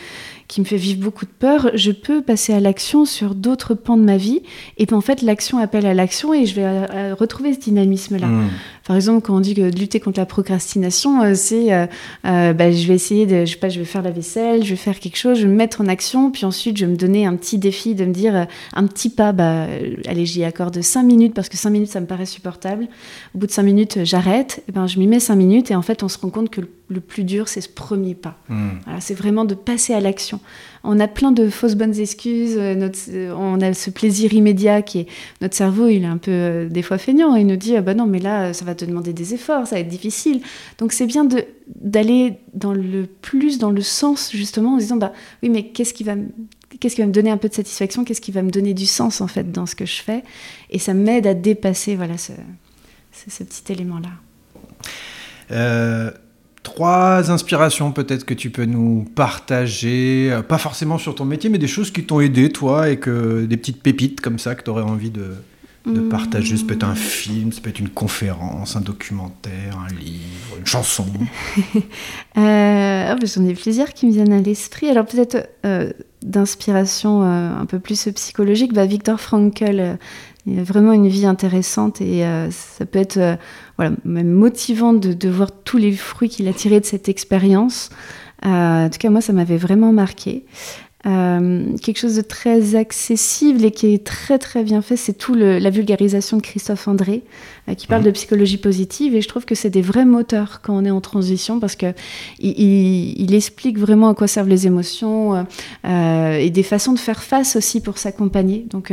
qui me fait vivre beaucoup de peur, je peux passer à l'action sur d'autres pans de ma vie. Et puis en fait, l'action appelle à l'action et je vais euh, euh, retrouver ce dynamisme-là. Mmh. Par exemple, quand on dit que de lutter contre la procrastination, euh, c'est euh, euh, bah, je vais essayer de, je sais pas, je vais faire la vaisselle, je vais faire quelque chose, je vais me mettre en action, puis ensuite je vais me donner un petit défi de me dire un petit pas, bah, allez, j'y accorde 5 minutes parce que 5 minutes ça me paraît supportable. Au bout de 5 minutes, j'arrête, et ben je m'y mets 5 minutes et en fait on se rend compte que le, le plus dur c'est ce premier pas. Mmh. Voilà, c'est vraiment de passer à l'action on a plein de fausses bonnes excuses. Euh, notre, on a ce plaisir immédiat qui est notre cerveau, il est un peu euh, des fois feignant. Il nous dit ah bah non, mais là, ça va te demander des efforts, ça va être difficile. Donc c'est bien de d'aller dans le plus dans le sens justement en disant bah oui, mais qu'est-ce qui va qu'est-ce qui va me donner un peu de satisfaction, qu'est-ce qui va me donner du sens en fait dans ce que je fais, et ça m'aide à dépasser voilà ce, ce, ce petit élément là. Euh trois inspirations peut-être que tu peux nous partager, euh, pas forcément sur ton métier, mais des choses qui t'ont aidé, toi, et que des petites pépites comme ça que tu aurais envie de, de mmh. partager. Ça peut être un film, ça peut être une conférence, un documentaire, un livre, une chanson. [laughs] euh, oh, J'en ai plusieurs qui me viennent à l'esprit. Alors peut-être euh, d'inspiration euh, un peu plus psychologique, bah, Victor Frankl, euh, il a vraiment une vie intéressante et ça peut être voilà, même motivant de, de, voir tous les fruits qu'il a tirés de cette expérience. en tout cas, moi, ça m'avait vraiment marqué. Euh, quelque chose de très accessible et qui est très très bien fait, c'est tout le, la vulgarisation de Christophe André, euh, qui parle mmh. de psychologie positive, et je trouve que c'est des vrais moteurs quand on est en transition, parce que il, il, il explique vraiment à quoi servent les émotions euh, et des façons de faire face aussi pour s'accompagner. Donc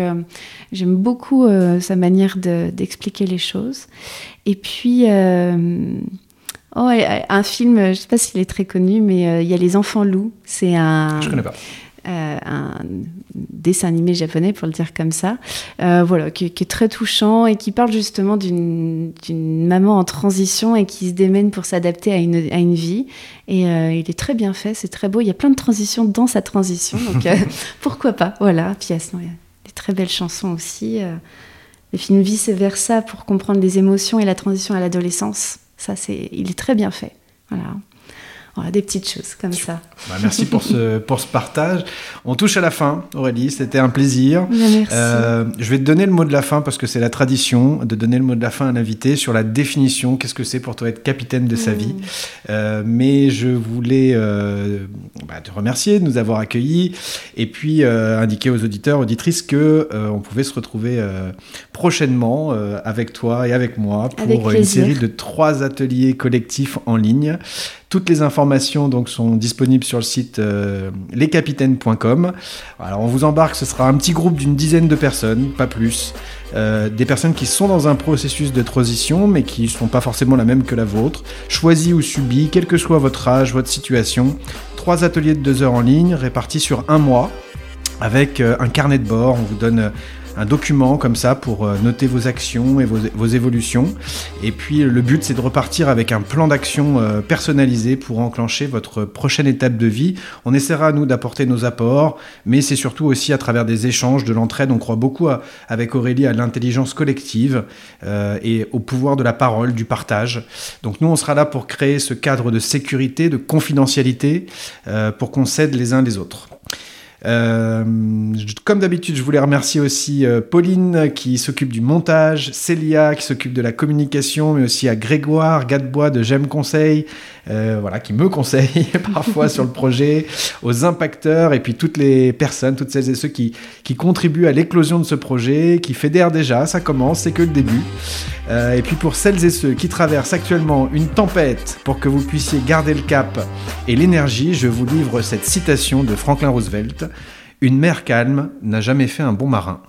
j'aime beaucoup sa manière d'expliquer de, les choses. Et puis Oh, un film, je ne sais pas s'il est très connu, mais il y a Les Enfants Loups. C'est un. Je connais pas. Euh, un dessin animé japonais, pour le dire comme ça, euh, voilà, qui, qui, est très touchant et qui parle justement d'une maman en transition et qui se démène pour s'adapter à une, à une vie. Et euh, il est très bien fait, c'est très beau. Il y a plein de transitions dans sa transition, donc [laughs] [laughs] pourquoi pas Voilà. Puis il y a des très belles chansons aussi. le film Vice versa pour comprendre les émotions et la transition à l'adolescence. Ça, c'est, il est très bien fait. Voilà. Voilà, des petites choses comme ça. Bah, merci pour ce, pour ce partage. On touche à la fin, Aurélie. C'était un plaisir. Bah, merci. Euh, je vais te donner le mot de la fin parce que c'est la tradition de donner le mot de la fin à l'invité sur la définition. Qu'est-ce que c'est pour toi être capitaine de sa Mm. vie Euh, Mais je voulais euh, bah, te remercier de nous avoir accueillis et puis indiquer aux auditeurs, auditrices que on pouvait se retrouver prochainement avec toi et avec moi pour Avec une série de trois ateliers collectifs en ligne. Toutes les informations donc sont disponibles sur le site euh, lescapitaines.com. Alors on vous embarque, ce sera un petit groupe d'une dizaine de personnes, pas plus. Euh, des personnes qui sont dans un processus de transition, mais qui ne sont pas forcément la même que la vôtre, choisis ou subis, quel que soit votre âge, votre situation. Trois ateliers de deux heures en ligne, répartis sur un mois, avec euh, un carnet de bord. On vous donne un document comme ça pour euh, noter vos actions et vos, vos évolutions. Et puis le but, c'est de repartir avec un plan d'action euh, personnalisé pour enclencher votre prochaine étape de vie. On essaiera, nous, d'apporter nos apports, mais c'est surtout aussi à travers des échanges, de l'entraide. On croit beaucoup à- avec Aurélie à l'intelligence collective euh, et au pouvoir de la parole, du partage. Donc nous, on sera là pour créer ce cadre de sécurité, de confidentialité, euh, pour qu'on s'aide les uns les autres. Euh, comme d'habitude, je voulais remercier aussi euh, Pauline qui s'occupe du montage, Célia qui s'occupe de la communication, mais aussi à Grégoire Gadebois de J'aime Conseil, euh, voilà, qui me conseille [laughs] parfois sur le projet, aux impacteurs et puis toutes les personnes, toutes celles et ceux qui, contribuent à l'éclosion de ce projet, qui fédèrent déjà, ça commence, c'est que le début. Et puis pour celles et ceux qui traversent actuellement une tempête pour que vous puissiez garder le cap et l'énergie, je vous livre cette citation de Franklin Roosevelt. Une mer calme n'a jamais fait un bon marin.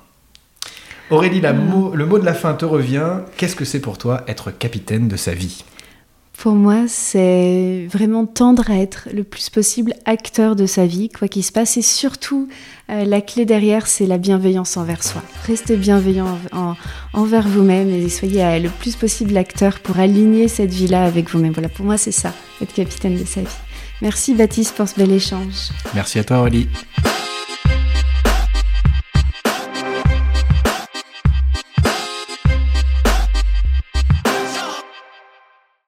Aurélie, la mot- le mot de la fin te revient. Qu'est-ce que c'est pour toi être capitaine de sa vie? Pour moi, c'est vraiment tendre à être le plus possible acteur de sa vie, quoi qu'il se passe. Et surtout, euh, la clé derrière, c'est la bienveillance envers soi. Restez bienveillant en- en- envers vous-même et soyez euh, le plus possible acteur pour aligner cette vie-là avec vous-même. Voilà, pour moi, c'est ça, être capitaine de sa vie. Merci Baptiste pour ce bel échange. Merci à toi Aurélie.